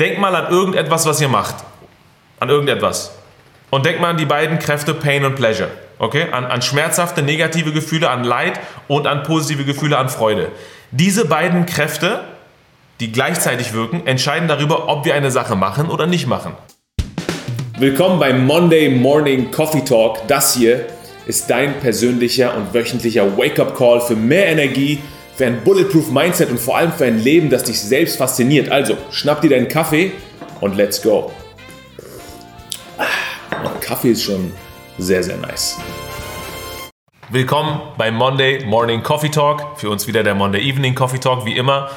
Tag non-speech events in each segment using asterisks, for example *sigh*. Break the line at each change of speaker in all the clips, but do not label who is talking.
Denk mal an irgendetwas, was ihr macht. An irgendetwas. Und denk mal an die beiden Kräfte Pain und Pleasure. Okay? An, an schmerzhafte negative Gefühle, an Leid und an positive Gefühle, an Freude. Diese beiden Kräfte, die gleichzeitig wirken, entscheiden darüber, ob wir eine Sache machen oder nicht machen. Willkommen beim Monday Morning Coffee Talk. Das hier ist dein persönlicher und wöchentlicher Wake-up-Call für mehr Energie, für ein Bulletproof Mindset und vor allem für ein Leben, das dich selbst fasziniert. Also, schnapp dir deinen Kaffee und let's go. Kaffee ist schon sehr, sehr nice. Willkommen beim Monday Morning Coffee Talk. Für uns wieder der Monday Evening Coffee Talk, wie immer.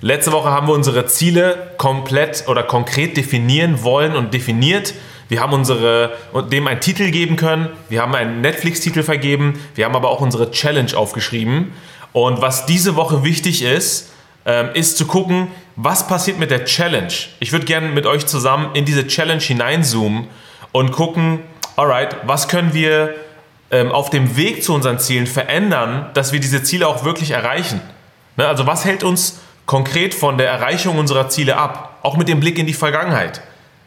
Letzte Woche haben wir unsere Ziele komplett oder konkret definieren wollen und definiert. Wir haben unsere, dem einen Titel geben können. Wir haben einen Netflix-Titel vergeben. Wir haben aber auch unsere Challenge aufgeschrieben. Und was diese Woche wichtig ist, ähm, ist zu gucken, was passiert mit der Challenge. Ich würde gerne mit euch zusammen in diese Challenge hineinzoomen und gucken, alright, was können wir ähm, auf dem Weg zu unseren Zielen verändern, dass wir diese Ziele auch wirklich erreichen. Ne? Also was hält uns konkret von der Erreichung unserer Ziele ab? Auch mit dem Blick in die Vergangenheit.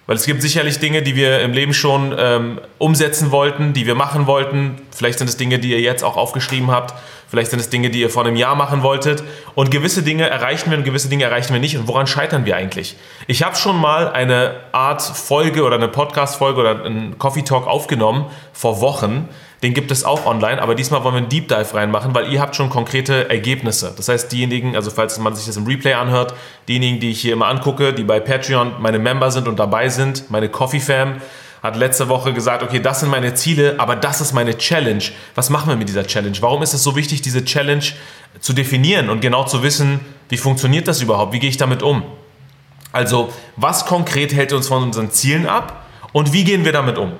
Weil es gibt sicherlich Dinge, die wir im Leben schon ähm, umsetzen wollten, die wir machen wollten. Vielleicht sind es Dinge, die ihr jetzt auch aufgeschrieben habt. Vielleicht sind es Dinge, die ihr vor einem Jahr machen wolltet. Und gewisse Dinge erreichen wir und gewisse Dinge erreichen wir nicht. Und woran scheitern wir eigentlich? Ich habe schon mal eine Art Folge oder eine Podcast-Folge oder einen Coffee Talk aufgenommen vor Wochen. Den gibt es auch online, aber diesmal wollen wir einen Deep Dive reinmachen, weil ihr habt schon konkrete Ergebnisse. Das heißt, diejenigen, also falls man sich das im Replay anhört, diejenigen, die ich hier immer angucke, die bei Patreon meine Member sind und dabei sind, meine Coffee Fam, hat letzte Woche gesagt, okay, das sind meine Ziele, aber das ist meine Challenge. Was machen wir mit dieser Challenge? Warum ist es so wichtig, diese Challenge zu definieren und genau zu wissen, wie funktioniert das überhaupt? Wie gehe ich damit um? Also, was konkret hält uns von unseren Zielen ab und wie gehen wir damit um?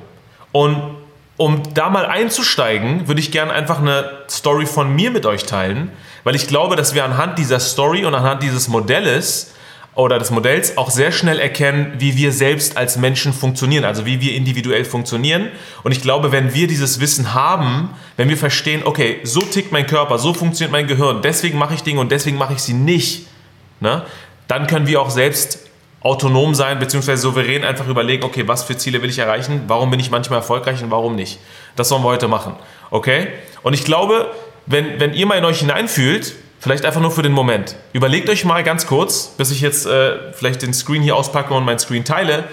Und um da mal einzusteigen, würde ich gerne einfach eine Story von mir mit euch teilen, weil ich glaube, dass wir anhand dieser Story und anhand dieses Modells oder des Modells auch sehr schnell erkennen, wie wir selbst als Menschen funktionieren, also wie wir individuell funktionieren. Und ich glaube, wenn wir dieses Wissen haben, wenn wir verstehen, okay, so tickt mein Körper, so funktioniert mein Gehirn, deswegen mache ich Dinge und deswegen mache ich sie nicht, ne, dann können wir auch selbst autonom sein, beziehungsweise souverän einfach überlegen, okay, was für Ziele will ich erreichen, warum bin ich manchmal erfolgreich und warum nicht. Das sollen wir heute machen. Okay? Und ich glaube, wenn, wenn ihr mal in euch hineinfühlt, Vielleicht einfach nur für den Moment. Überlegt euch mal ganz kurz, bis ich jetzt äh, vielleicht den Screen hier auspacke und mein Screen teile,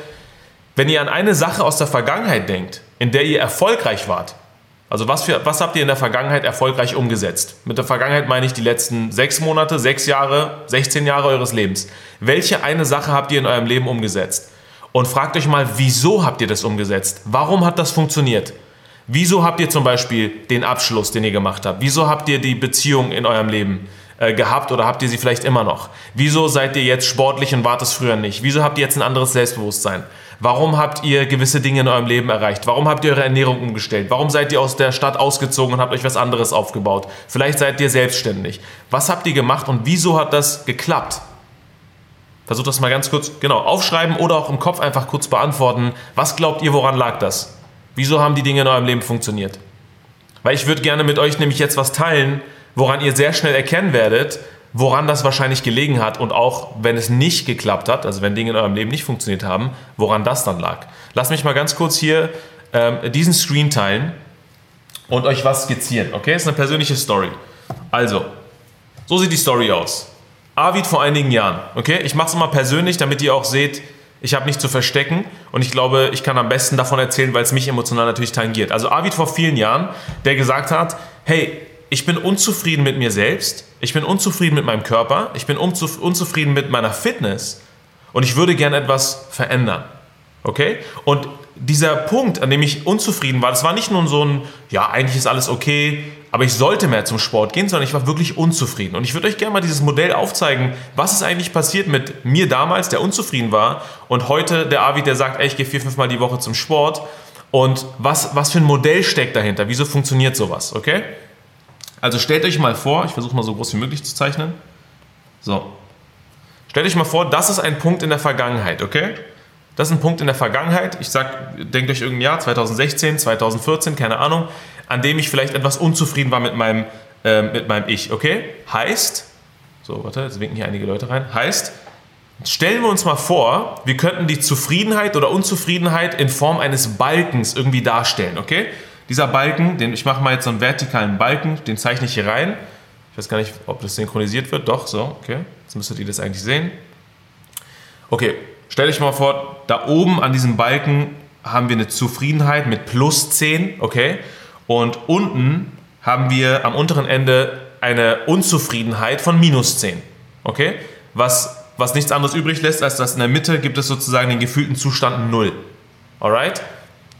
wenn ihr an eine Sache aus der Vergangenheit denkt, in der ihr erfolgreich wart. Also was, für, was habt ihr in der Vergangenheit erfolgreich umgesetzt? Mit der Vergangenheit meine ich die letzten sechs Monate, sechs Jahre, 16 Jahre eures Lebens. Welche eine Sache habt ihr in eurem Leben umgesetzt? Und fragt euch mal, wieso habt ihr das umgesetzt? Warum hat das funktioniert? Wieso habt ihr zum Beispiel den Abschluss, den ihr gemacht habt? Wieso habt ihr die Beziehung in eurem Leben? Äh, gehabt oder habt ihr sie vielleicht immer noch? Wieso seid ihr jetzt sportlich und wart es früher nicht? Wieso habt ihr jetzt ein anderes Selbstbewusstsein? Warum habt ihr gewisse Dinge in eurem Leben erreicht? Warum habt ihr eure Ernährung umgestellt? Warum seid ihr aus der Stadt ausgezogen und habt euch was anderes aufgebaut? Vielleicht seid ihr selbstständig. Was habt ihr gemacht und wieso hat das geklappt? Versucht das mal ganz kurz, genau, aufschreiben oder auch im Kopf einfach kurz beantworten. Was glaubt ihr, woran lag das? Wieso haben die Dinge in eurem Leben funktioniert? Weil ich würde gerne mit euch nämlich jetzt was teilen, woran ihr sehr schnell erkennen werdet, woran das wahrscheinlich gelegen hat und auch wenn es nicht geklappt hat, also wenn Dinge in eurem Leben nicht funktioniert haben, woran das dann lag. Lasst mich mal ganz kurz hier ähm, diesen Screen teilen und euch was skizzieren. Okay, das ist eine persönliche Story. Also, so sieht die Story aus. Arvid vor einigen Jahren. Okay, ich mache es mal persönlich, damit ihr auch seht, ich habe nichts zu verstecken und ich glaube, ich kann am besten davon erzählen, weil es mich emotional natürlich tangiert. Also Arvid vor vielen Jahren, der gesagt hat, hey, ich bin unzufrieden mit mir selbst, ich bin unzufrieden mit meinem Körper, ich bin unzufrieden mit meiner Fitness und ich würde gerne etwas verändern. Okay? Und dieser Punkt, an dem ich unzufrieden war, das war nicht nur so ein, ja, eigentlich ist alles okay, aber ich sollte mehr zum Sport gehen, sondern ich war wirklich unzufrieden. Und ich würde euch gerne mal dieses Modell aufzeigen, was ist eigentlich passiert mit mir damals, der unzufrieden war, und heute der Avi, der sagt, ey, ich gehe vier, fünf Mal die Woche zum Sport. Und was, was für ein Modell steckt dahinter? Wieso funktioniert sowas? Okay? Also stellt euch mal vor, ich versuche mal so groß wie möglich zu zeichnen. So. Stellt euch mal vor, das ist ein Punkt in der Vergangenheit, okay? Das ist ein Punkt in der Vergangenheit. Ich sag, denkt euch irgendein Jahr, 2016, 2014, keine Ahnung, an dem ich vielleicht etwas unzufrieden war mit meinem, äh, mit meinem Ich, okay? Heißt, so, warte, jetzt winken hier einige Leute rein. Heißt, Stellen wir uns mal vor, wir könnten die Zufriedenheit oder Unzufriedenheit in Form eines Balkens irgendwie darstellen, okay? Dieser Balken, den, ich mache mal jetzt so einen vertikalen Balken, den zeichne ich hier rein. Ich weiß gar nicht, ob das synchronisiert wird. Doch, so, okay. Jetzt müsstet ihr das eigentlich sehen. Okay, stell euch mal vor, da oben an diesem Balken haben wir eine Zufriedenheit mit plus 10, okay? Und unten haben wir am unteren Ende eine Unzufriedenheit von minus 10, okay? Was, was nichts anderes übrig lässt, als dass in der Mitte gibt es sozusagen den gefühlten Zustand 0. Alright?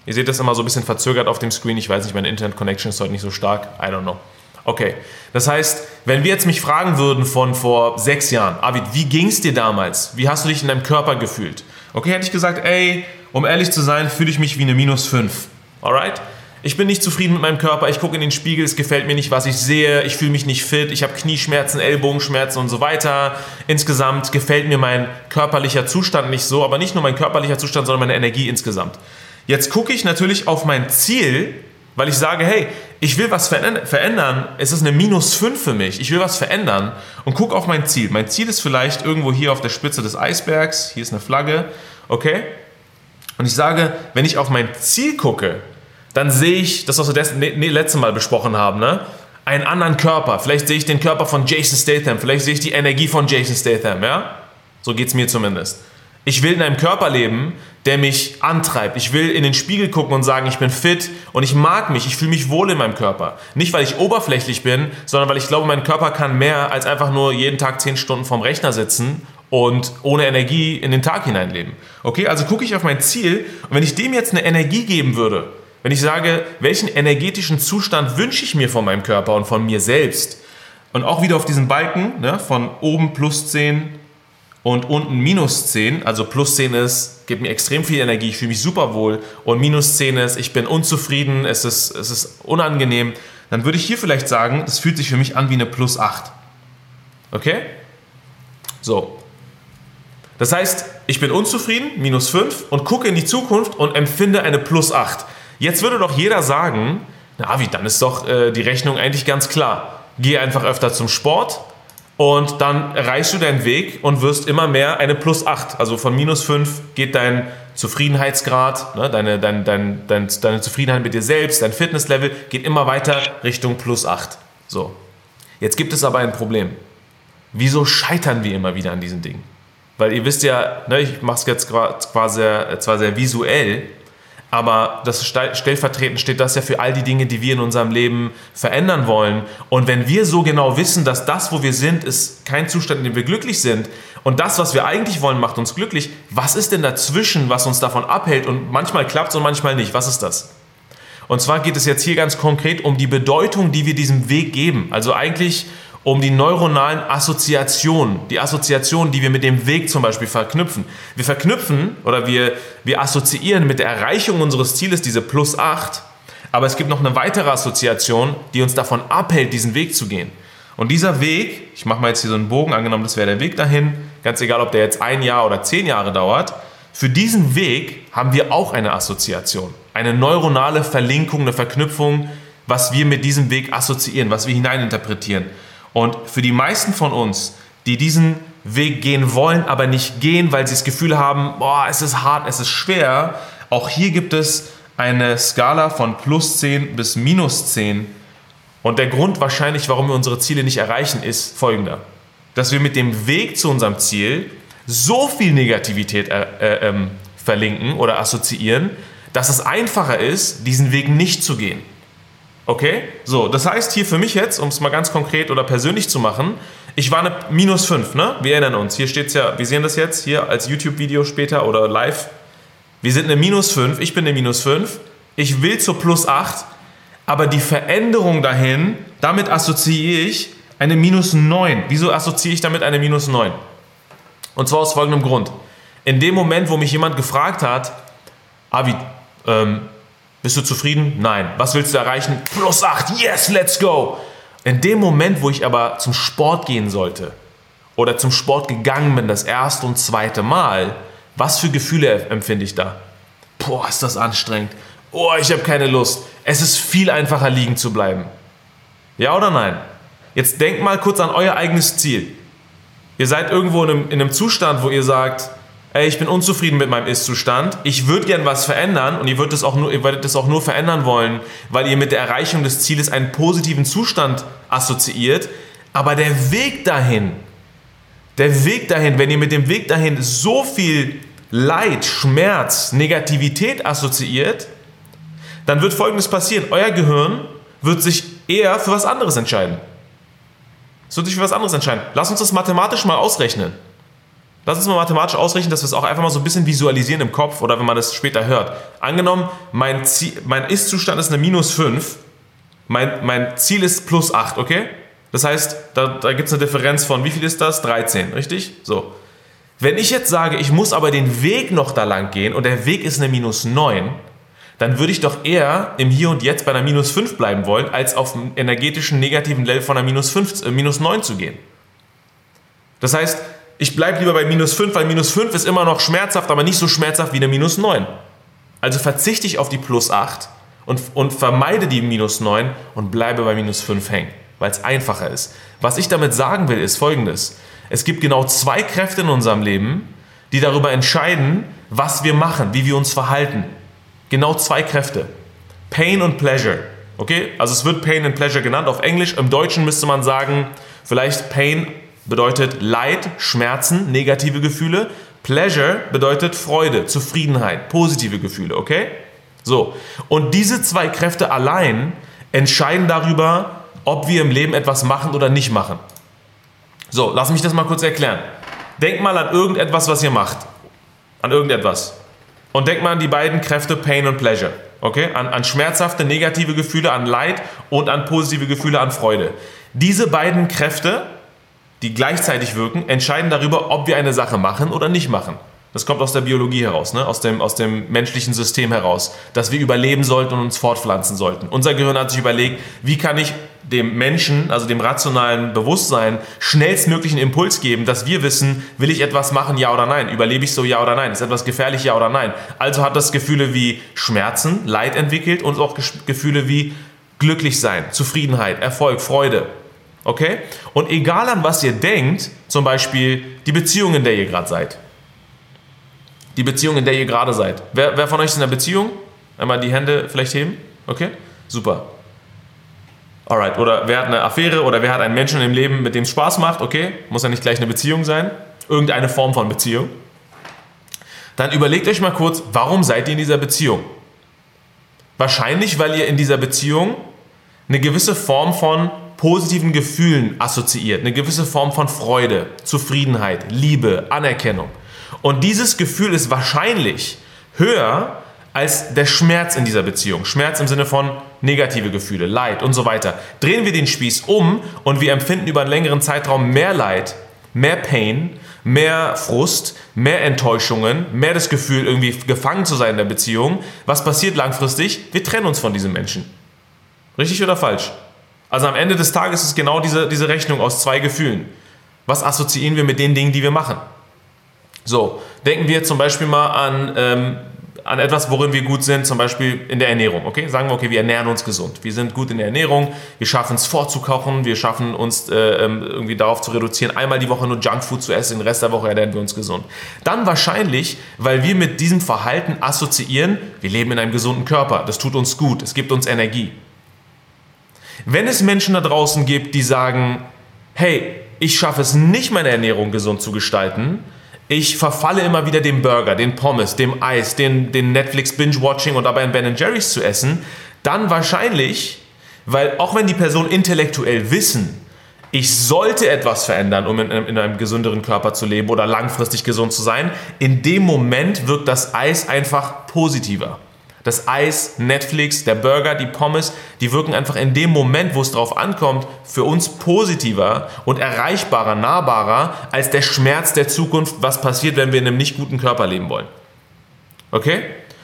Ihr seht das immer so ein bisschen verzögert auf dem Screen. Ich weiß nicht, meine Internet-Connection ist heute nicht so stark. I don't know. Okay, das heißt, wenn wir jetzt mich fragen würden von vor sechs Jahren, Avid, wie ging es dir damals? Wie hast du dich in deinem Körper gefühlt? Okay, hätte ich gesagt, ey, um ehrlich zu sein, fühle ich mich wie eine minus 5. Alright? Ich bin nicht zufrieden mit meinem Körper, ich gucke in den Spiegel, es gefällt mir nicht, was ich sehe, ich fühle mich nicht fit, ich habe Knieschmerzen, Ellbogenschmerzen und so weiter. Insgesamt gefällt mir mein körperlicher Zustand nicht so, aber nicht nur mein körperlicher Zustand, sondern meine Energie insgesamt. Jetzt gucke ich natürlich auf mein Ziel, weil ich sage, hey, ich will was verändern. Es ist eine minus 5 für mich. Ich will was verändern und gucke auf mein Ziel. Mein Ziel ist vielleicht irgendwo hier auf der Spitze des Eisbergs. Hier ist eine Flagge. Okay? Und ich sage, wenn ich auf mein Ziel gucke, dann sehe ich, das, was wir das letzte Mal besprochen haben, ne? einen anderen Körper. Vielleicht sehe ich den Körper von Jason Statham. Vielleicht sehe ich die Energie von Jason Statham. Ja? So geht es mir zumindest. Ich will in einem Körper leben, der mich antreibt. Ich will in den Spiegel gucken und sagen, ich bin fit und ich mag mich, ich fühle mich wohl in meinem Körper. Nicht, weil ich oberflächlich bin, sondern weil ich glaube, mein Körper kann mehr als einfach nur jeden Tag 10 Stunden vorm Rechner sitzen und ohne Energie in den Tag hineinleben. Okay, also gucke ich auf mein Ziel und wenn ich dem jetzt eine Energie geben würde, wenn ich sage, welchen energetischen Zustand wünsche ich mir von meinem Körper und von mir selbst und auch wieder auf diesen Balken ne, von oben plus 10, und unten minus 10, also plus 10 ist, gibt mir extrem viel Energie, ich fühle mich super wohl und minus 10 ist, ich bin unzufrieden, es ist, es ist unangenehm, dann würde ich hier vielleicht sagen, das fühlt sich für mich an wie eine plus 8. Okay? So. Das heißt, ich bin unzufrieden, minus 5 und gucke in die Zukunft und empfinde eine plus 8. Jetzt würde doch jeder sagen, na wie, dann ist doch äh, die Rechnung eigentlich ganz klar. Geh einfach öfter zum Sport, und dann erreichst du deinen Weg und wirst immer mehr eine plus 8. Also von minus 5 geht dein Zufriedenheitsgrad, ne, deine, dein, dein, dein, deine Zufriedenheit mit dir selbst, dein Fitnesslevel geht immer weiter Richtung plus 8. So. Jetzt gibt es aber ein Problem. Wieso scheitern wir immer wieder an diesen Dingen? Weil ihr wisst ja, ne, ich mache es jetzt zwar zwar sehr visuell, aber das stellvertretend steht das ja für all die Dinge, die wir in unserem Leben verändern wollen. Und wenn wir so genau wissen, dass das, wo wir sind, ist kein Zustand, in dem wir glücklich sind und das, was wir eigentlich wollen, macht uns glücklich, was ist denn dazwischen, was uns davon abhält? Und manchmal klappt es und manchmal nicht. Was ist das? Und zwar geht es jetzt hier ganz konkret um die Bedeutung, die wir diesem Weg geben. Also eigentlich um die neuronalen Assoziationen, die Assoziationen, die wir mit dem Weg zum Beispiel verknüpfen. Wir verknüpfen oder wir, wir assoziieren mit der Erreichung unseres Zieles diese plus 8, aber es gibt noch eine weitere Assoziation, die uns davon abhält, diesen Weg zu gehen. Und dieser Weg, ich mache mal jetzt hier so einen Bogen, angenommen, das wäre der Weg dahin, ganz egal, ob der jetzt ein Jahr oder zehn Jahre dauert, für diesen Weg haben wir auch eine Assoziation, eine neuronale Verlinkung, eine Verknüpfung, was wir mit diesem Weg assoziieren, was wir hineininterpretieren. Und für die meisten von uns, die diesen Weg gehen wollen, aber nicht gehen, weil sie das Gefühl haben, boah, es ist hart, es ist schwer, auch hier gibt es eine Skala von plus 10 bis minus 10. Und der Grund wahrscheinlich, warum wir unsere Ziele nicht erreichen, ist folgender. Dass wir mit dem Weg zu unserem Ziel so viel Negativität äh, äh, ähm, verlinken oder assoziieren, dass es einfacher ist, diesen Weg nicht zu gehen. Okay? So, das heißt hier für mich jetzt, um es mal ganz konkret oder persönlich zu machen, ich war eine minus 5, ne? Wir erinnern uns. Hier steht es ja, wir sehen das jetzt hier als YouTube-Video später oder live. Wir sind eine minus 5, ich bin eine minus 5. Ich will zur plus 8, aber die Veränderung dahin, damit assoziiere ich eine minus 9. Wieso assoziiere ich damit eine minus 9? Und zwar aus folgendem Grund. In dem Moment, wo mich jemand gefragt hat, Avi, ähm, bist du zufrieden? Nein. Was willst du erreichen? Plus 8. Yes, let's go. In dem Moment, wo ich aber zum Sport gehen sollte oder zum Sport gegangen bin, das erste und zweite Mal, was für Gefühle empfinde ich da? Boah, ist das anstrengend. Oh, ich habe keine Lust. Es ist viel einfacher liegen zu bleiben. Ja oder nein? Jetzt denkt mal kurz an euer eigenes Ziel. Ihr seid irgendwo in einem, in einem Zustand, wo ihr sagt, ey, ich bin unzufrieden mit meinem Ist-Zustand, ich würde gern was verändern und ihr würdet, das auch nur, ihr würdet das auch nur verändern wollen, weil ihr mit der Erreichung des Zieles einen positiven Zustand assoziiert, aber der Weg dahin, der Weg dahin, wenn ihr mit dem Weg dahin so viel Leid, Schmerz, Negativität assoziiert, dann wird Folgendes passieren. Euer Gehirn wird sich eher für was anderes entscheiden. Es wird sich für was anderes entscheiden. Lass uns das mathematisch mal ausrechnen. Lass uns mal mathematisch ausrechnen, dass wir es auch einfach mal so ein bisschen visualisieren im Kopf oder wenn man das später hört. Angenommen, mein, mein Ist-Zustand ist eine minus 5, mein, mein Ziel ist plus 8, okay? Das heißt, da, da gibt es eine Differenz von, wie viel ist das? 13, richtig? So. Wenn ich jetzt sage, ich muss aber den Weg noch da lang gehen und der Weg ist eine minus 9, dann würde ich doch eher im Hier und Jetzt bei einer minus 5 bleiben wollen, als auf dem energetischen negativen Level von einer minus, 5, äh, minus 9 zu gehen. Das heißt, ich bleibe lieber bei minus 5, weil minus 5 ist immer noch schmerzhaft, aber nicht so schmerzhaft wie eine minus 9. Also verzichte ich auf die plus 8 und, und vermeide die minus 9 und bleibe bei minus 5 hängen, weil es einfacher ist. Was ich damit sagen will, ist folgendes. Es gibt genau zwei Kräfte in unserem Leben, die darüber entscheiden, was wir machen, wie wir uns verhalten. Genau zwei Kräfte. Pain und Pleasure. Okay? Also es wird Pain and Pleasure genannt. Auf Englisch, im Deutschen müsste man sagen, vielleicht Pain bedeutet Leid, Schmerzen, negative Gefühle. Pleasure bedeutet Freude, Zufriedenheit, positive Gefühle, okay? So. Und diese zwei Kräfte allein entscheiden darüber, ob wir im Leben etwas machen oder nicht machen. So, lass mich das mal kurz erklären. Denk mal an irgendetwas, was ihr macht. An irgendetwas. Und denk mal an die beiden Kräfte Pain und Pleasure. Okay? An, an schmerzhafte negative Gefühle, an Leid und an positive Gefühle, an Freude. Diese beiden Kräfte die gleichzeitig wirken, entscheiden darüber, ob wir eine Sache machen oder nicht machen. Das kommt aus der Biologie heraus, ne? aus, dem, aus dem menschlichen System heraus, dass wir überleben sollten und uns fortpflanzen sollten. Unser Gehirn hat sich überlegt, wie kann ich dem Menschen, also dem rationalen Bewusstsein, schnellstmöglichen Impuls geben, dass wir wissen, will ich etwas machen, ja oder nein? Überlebe ich so, ja oder nein? Ist etwas gefährlich, ja oder nein? Also hat das Gefühle wie Schmerzen, Leid entwickelt und auch Gefühle wie glücklich sein, Zufriedenheit, Erfolg, Freude. Okay? Und egal an was ihr denkt, zum Beispiel die Beziehung, in der ihr gerade seid. Die Beziehung, in der ihr gerade seid. Wer, wer von euch ist in einer Beziehung? Einmal die Hände vielleicht heben? Okay? Super. Alright. Oder wer hat eine Affäre oder wer hat einen Menschen im Leben, mit dem es Spaß macht? Okay? Muss ja nicht gleich eine Beziehung sein. Irgendeine Form von Beziehung. Dann überlegt euch mal kurz, warum seid ihr in dieser Beziehung? Wahrscheinlich, weil ihr in dieser Beziehung eine gewisse Form von positiven Gefühlen assoziiert, eine gewisse Form von Freude, Zufriedenheit, Liebe, Anerkennung. Und dieses Gefühl ist wahrscheinlich höher als der Schmerz in dieser Beziehung. Schmerz im Sinne von negative Gefühle, Leid und so weiter. Drehen wir den Spieß um und wir empfinden über einen längeren Zeitraum mehr Leid, mehr Pain, mehr Frust, mehr Enttäuschungen, mehr das Gefühl, irgendwie gefangen zu sein in der Beziehung. Was passiert langfristig? Wir trennen uns von diesem Menschen. Richtig oder falsch? Also am Ende des Tages ist genau diese, diese Rechnung aus zwei Gefühlen. Was assoziieren wir mit den Dingen, die wir machen? So, denken wir zum Beispiel mal an, ähm, an etwas, worin wir gut sind, zum Beispiel in der Ernährung. Okay, sagen wir, okay, wir ernähren uns gesund. Wir sind gut in der Ernährung, wir schaffen es vorzukochen, wir schaffen uns äh, ähm, irgendwie darauf zu reduzieren, einmal die Woche nur Junkfood zu essen, den Rest der Woche ernähren wir uns gesund. Dann wahrscheinlich, weil wir mit diesem Verhalten assoziieren, wir leben in einem gesunden Körper, das tut uns gut, es gibt uns Energie. Wenn es Menschen da draußen gibt, die sagen, hey, ich schaffe es nicht, meine Ernährung gesund zu gestalten, ich verfalle immer wieder dem Burger, den Pommes, dem Eis, den, den Netflix Binge-Watching und dabei ein Ben Jerry's zu essen, dann wahrscheinlich, weil auch wenn die Personen intellektuell wissen, ich sollte etwas verändern, um in, in, einem gesünderen Körper zu leben oder langfristig gesund zu sein, in dem Moment wirkt das Eis einfach positiver. Das Eis, Netflix, der Burger, die Pommes, die wirken einfach in dem Moment, wo es drauf ankommt, für uns positiver und erreichbarer, nahbarer als der Schmerz der Zukunft, was passiert, wenn wir in einem nicht guten Körper leben wollen. Okay?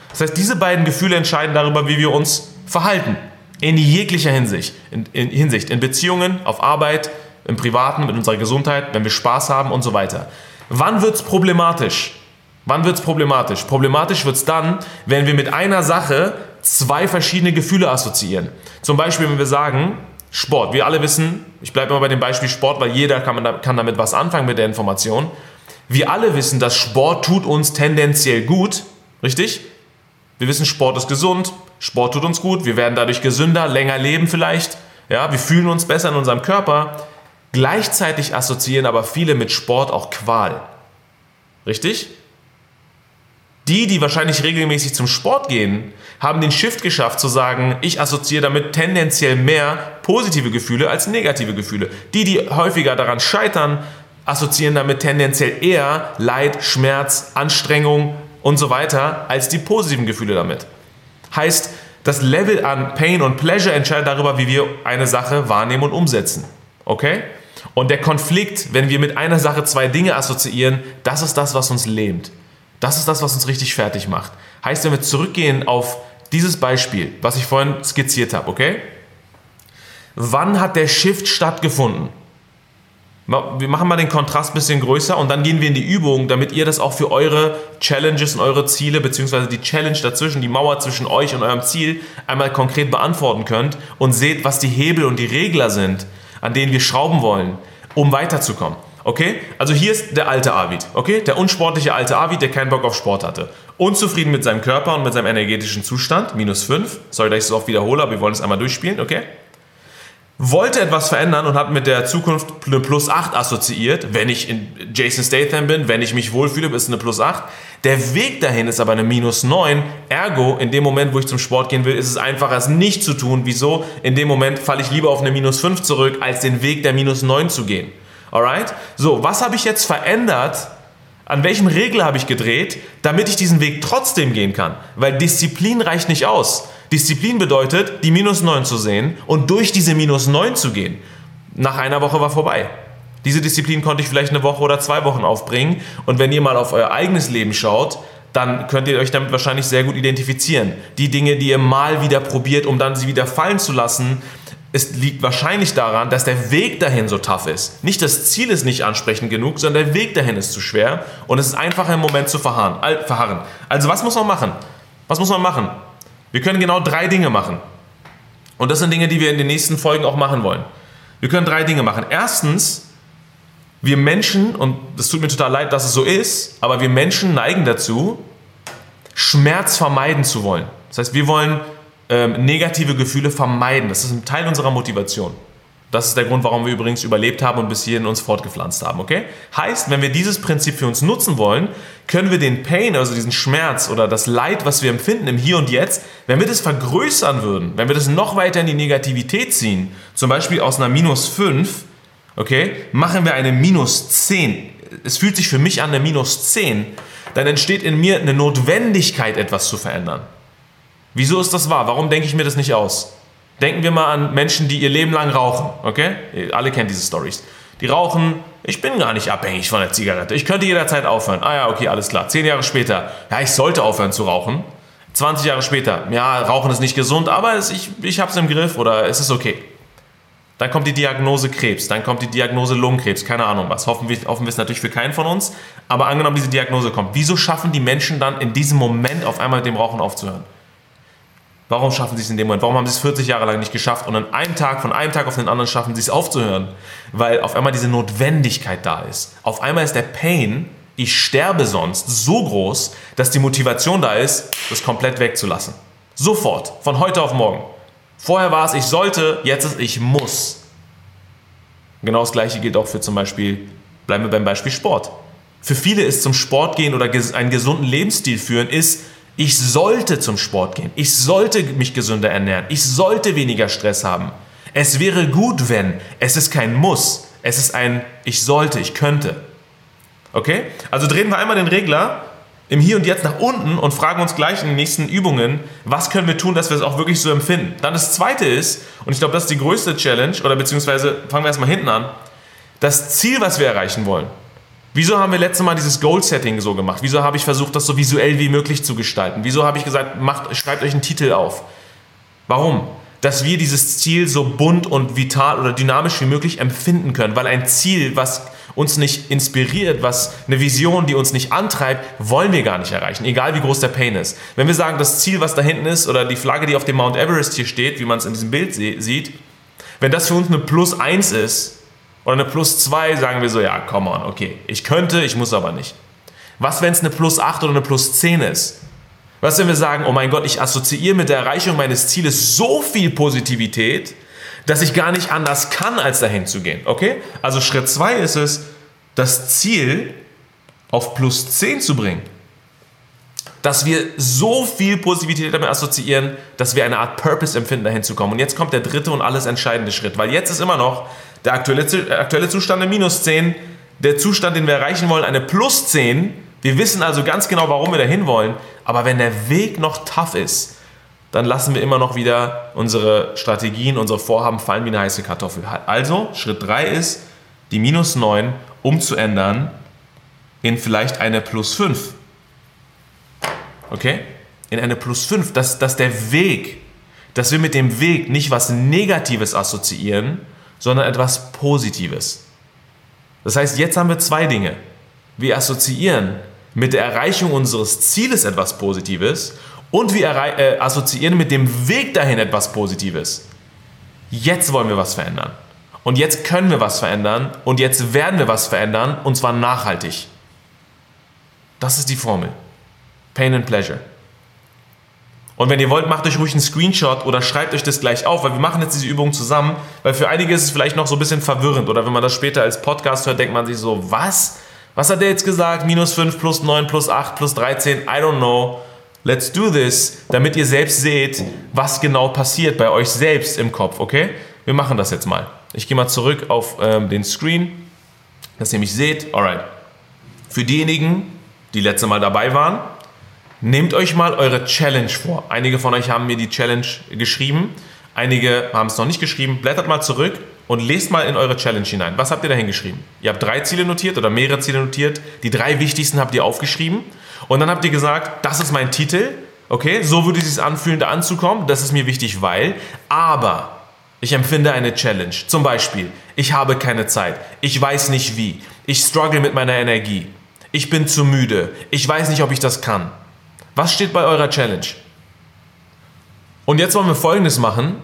Das heißt, diese beiden Gefühle entscheiden darüber, wie wir uns verhalten. In jeglicher Hinsicht. In, in Hinsicht. In Beziehungen, auf Arbeit, im Privaten, mit unserer Gesundheit, wenn wir Spaß haben und so weiter. Wann wird es problematisch? Wann wird es problematisch? Problematisch wird es dann, wenn wir mit einer Sache zwei verschiedene Gefühle assoziieren. Zum Beispiel, wenn wir sagen, Sport. Wir alle wissen, ich bleibe immer bei dem Beispiel Sport, weil jeder kann, kann damit was anfangen mit der Information. Wir alle wissen, dass Sport tut uns tendenziell gut, richtig? Wir wissen, Sport ist gesund, Sport tut uns gut, wir werden dadurch gesünder, länger leben vielleicht, ja, wir fühlen uns besser in unserem Körper. Gleichzeitig assoziieren aber viele mit Sport auch Qual. Richtig? Die, die wahrscheinlich regelmäßig zum Sport gehen, haben den Shift geschafft zu sagen, ich assoziiere damit tendenziell mehr positive Gefühle als negative Gefühle. Die, die häufiger daran scheitern, assoziieren damit tendenziell eher Leid, Schmerz, Anstrengung und so weiter als die positiven Gefühle damit. Heißt, das Level an Pain und Pleasure entscheidet darüber, wie wir eine Sache wahrnehmen und umsetzen. Okay? Und der Konflikt, wenn wir mit einer Sache zwei Dinge assoziieren, das ist das, was uns lähmt. Das ist das, was uns richtig fertig macht. Heißt, wenn wir zurückgehen auf dieses Beispiel, was ich vorhin skizziert habe, okay? Wann hat der Shift stattgefunden? Wir machen mal den Kontrast ein bisschen größer und dann gehen wir in die Übung, damit ihr das auch für eure Challenges und eure Ziele, beziehungsweise die Challenge dazwischen, die Mauer zwischen euch und eurem Ziel, einmal konkret beantworten könnt und seht, was die Hebel und die Regler sind, an denen wir schrauben wollen, um weiterzukommen. Okay? Also hier ist der alte Arvid, okay? Der unsportliche alte Arvid, der keinen Bock auf Sport hatte. Unzufrieden mit seinem Körper und mit seinem energetischen Zustand, minus 5. Sorry, dass ich es oft wiederhole, aber wir wollen es einmal durchspielen, okay? Wollte etwas verändern und hat mit der Zukunft eine Plus 8 assoziiert. Wenn ich in Jason Statham bin, wenn ich mich wohlfühle, ist eine Plus 8. Der Weg dahin ist aber eine minus 9. Ergo, in dem Moment, wo ich zum Sport gehen will, ist es einfacher, es nicht zu tun. Wieso? In dem Moment falle ich lieber auf eine minus 5 zurück, als den Weg der minus 9 zu gehen. Alright? So, was habe ich jetzt verändert? An welchem Regler habe ich gedreht, damit ich diesen Weg trotzdem gehen kann? Weil Disziplin reicht nicht aus. Disziplin bedeutet, die minus 9 zu sehen und durch diese minus 9 zu gehen. Nach einer Woche war vorbei. Diese Disziplin konnte ich vielleicht eine Woche oder zwei Wochen aufbringen. Und wenn ihr mal auf euer eigenes Leben schaut, dann könnt ihr euch damit wahrscheinlich sehr gut identifizieren. Die Dinge, die ihr mal wieder probiert, um dann sie wieder fallen zu lassen, es liegt wahrscheinlich daran, dass der Weg dahin so tough ist. Nicht das Ziel ist nicht ansprechend genug, sondern der Weg dahin ist zu schwer und es ist einfacher im Moment zu verharren. Also was muss man machen? Was muss man machen? Wir können genau drei Dinge machen. Und das sind Dinge, die wir in den nächsten Folgen auch machen wollen. Wir können drei Dinge machen. Erstens, wir Menschen, und es tut mir total leid, dass es so ist, aber wir Menschen neigen dazu, Schmerz vermeiden zu wollen. Das heißt, wir wollen ähm, negative Gefühle vermeiden. Das ist ein Teil unserer Motivation. Das ist der Grund, warum wir übrigens überlebt haben und bis hierhin uns fortgepflanzt haben, okay? Heißt, wenn wir dieses Prinzip für uns nutzen wollen, können wir den Pain, also diesen Schmerz oder das Leid, was wir empfinden im Hier und Jetzt, wenn wir das vergrößern würden, wenn wir das noch weiter in die Negativität ziehen, zum Beispiel aus einer minus 5 okay, machen wir eine minus 10. Es fühlt sich für mich an eine minus 10, dann entsteht in mir eine Notwendigkeit, etwas zu verändern. Wieso ist das wahr? Warum denke ich mir das nicht aus? Denken wir mal an Menschen, die ihr Leben lang rauchen, okay? Alle kennt diese Stories. Die rauchen, ich bin gar nicht abhängig von der Zigarette. Ich könnte jederzeit aufhören. Ah ja, okay, alles klar. Zehn Jahre später, ja, ich sollte aufhören zu rauchen. 20 Jahre später, ja, Rauchen ist nicht gesund, aber es, ich, ich habe es im Griff oder es ist okay. Dann kommt die Diagnose Krebs, dann kommt die Diagnose Lungenkrebs, keine Ahnung was. Hoffen wir, hoffen wir es natürlich für keinen von uns. Aber angenommen, diese Diagnose kommt, wieso schaffen die Menschen dann in diesem Moment auf einmal mit dem Rauchen aufzuhören? Warum schaffen sie es in dem Moment? Warum haben sie es 40 Jahre lang nicht geschafft und an einem Tag, von einem Tag auf den anderen schaffen sie es aufzuhören? Weil auf einmal diese Notwendigkeit da ist. Auf einmal ist der Pain, ich sterbe sonst, so groß, dass die Motivation da ist, das komplett wegzulassen. Sofort, von heute auf morgen. Vorher war es, ich sollte, jetzt ist ich muss. Genau das gleiche gilt auch für zum Beispiel, bleiben wir beim Beispiel Sport. Für viele ist zum Sport gehen oder einen gesunden Lebensstil führen, ist, ich sollte zum Sport gehen. Ich sollte mich gesünder ernähren. Ich sollte weniger Stress haben. Es wäre gut, wenn. Es ist kein Muss. Es ist ein ich sollte, ich könnte. Okay? Also drehen wir einmal den Regler im Hier und Jetzt nach unten und fragen uns gleich in den nächsten Übungen, was können wir tun, dass wir es auch wirklich so empfinden. Dann das zweite ist, und ich glaube, das ist die größte Challenge, oder beziehungsweise fangen wir erstmal hinten an, das Ziel, was wir erreichen wollen. Wieso haben wir letztes Mal dieses Goal-Setting so gemacht? Wieso habe ich versucht, das so visuell wie möglich zu gestalten? Wieso habe ich gesagt, macht, schreibt euch einen Titel auf? Warum? Dass wir dieses Ziel so bunt und vital oder dynamisch wie möglich empfinden können, weil ein Ziel, was uns nicht inspiriert, was eine Vision, die uns nicht antreibt, wollen wir gar nicht erreichen, egal wie groß der Pain ist. Wenn wir sagen, das Ziel, was da hinten ist, oder die Flagge, die auf dem Mount Everest hier steht, wie man es in diesem Bild sieht, Wenn das für uns eine Plus 1 ist oder eine Plus 2, sagen wir so, ja, come on, okay, ich könnte, ich muss aber nicht. Was, wenn es eine Plus 8 oder eine Plus 10 ist? Was, wenn wir sagen, oh mein Gott, ich assoziiere mit der Erreichung meines Zieles so viel Positivität, dass ich gar nicht anders kann, als dahin zu gehen. Okay? Also Schritt 2 ist es, das Ziel auf plus 10 zu bringen. Dass wir so viel Positivität damit assoziieren, dass wir eine Art Purpose empfinden, dahin zu kommen. Und jetzt kommt der dritte und alles entscheidende Schritt, weil jetzt ist immer noch der aktuelle, aktuelle Zustand eine minus 10, der Zustand, den wir erreichen wollen, eine plus 10. Wir wissen also ganz genau, warum wir dahin wollen. Aber wenn der Weg noch tough ist, dann lassen wir immer noch wieder unsere Strategien, unsere Vorhaben fallen wie eine heiße Kartoffel. Also, Schritt 3 ist, die minus 9 umzuändern in vielleicht eine plus 5. Okay? In eine plus 5, dass, dass der Weg, dass wir mit dem Weg nicht was Negatives assoziieren, sondern etwas Positives. Das heißt, jetzt haben wir zwei Dinge. Wir assoziieren mit der Erreichung unseres Zieles etwas Positives und wir äh, assoziieren mit dem Weg dahin etwas Positives. Jetzt wollen wir was verändern. Und jetzt können wir was verändern und jetzt werden wir was verändern und zwar nachhaltig. Das ist die Formel. Pain and Pleasure. Und wenn ihr wollt, macht euch ruhig einen Screenshot oder schreibt euch das gleich auf, weil wir machen jetzt diese Übung zusammen, weil für einige ist es vielleicht noch so ein bisschen verwirrend oder wenn man das später als Podcast hört, denkt man sich so, was? Was hat der jetzt gesagt? Minus 5 plus 9 plus 8 plus 13, I don't know. Let's do this, damit ihr selbst seht, was genau passiert bei euch selbst im Kopf, okay? Wir machen das jetzt mal. Ich gehe mal zurück auf ähm, den Screen, dass ihr mich seht. Alright. Für diejenigen, die letzte Mal dabei waren, nehmt euch mal eure Challenge vor. Einige von euch haben mir die Challenge geschrieben, einige haben es noch nicht geschrieben. Blättert mal zurück und lest mal in eure Challenge hinein. Was habt ihr da hingeschrieben? Ihr habt drei Ziele notiert oder mehrere Ziele notiert. Die drei wichtigsten habt ihr aufgeschrieben. Und dann habt ihr gesagt, das ist mein Titel. Okay, so würde es sich anfühlen, da anzukommen. Das ist mir wichtig, weil. Aber ich empfinde eine Challenge. Zum Beispiel, ich habe keine Zeit. Ich weiß nicht wie. Ich struggle mit meiner Energie. Ich bin zu müde. Ich weiß nicht, ob ich das kann. Was steht bei eurer Challenge? Und jetzt wollen wir Folgendes machen.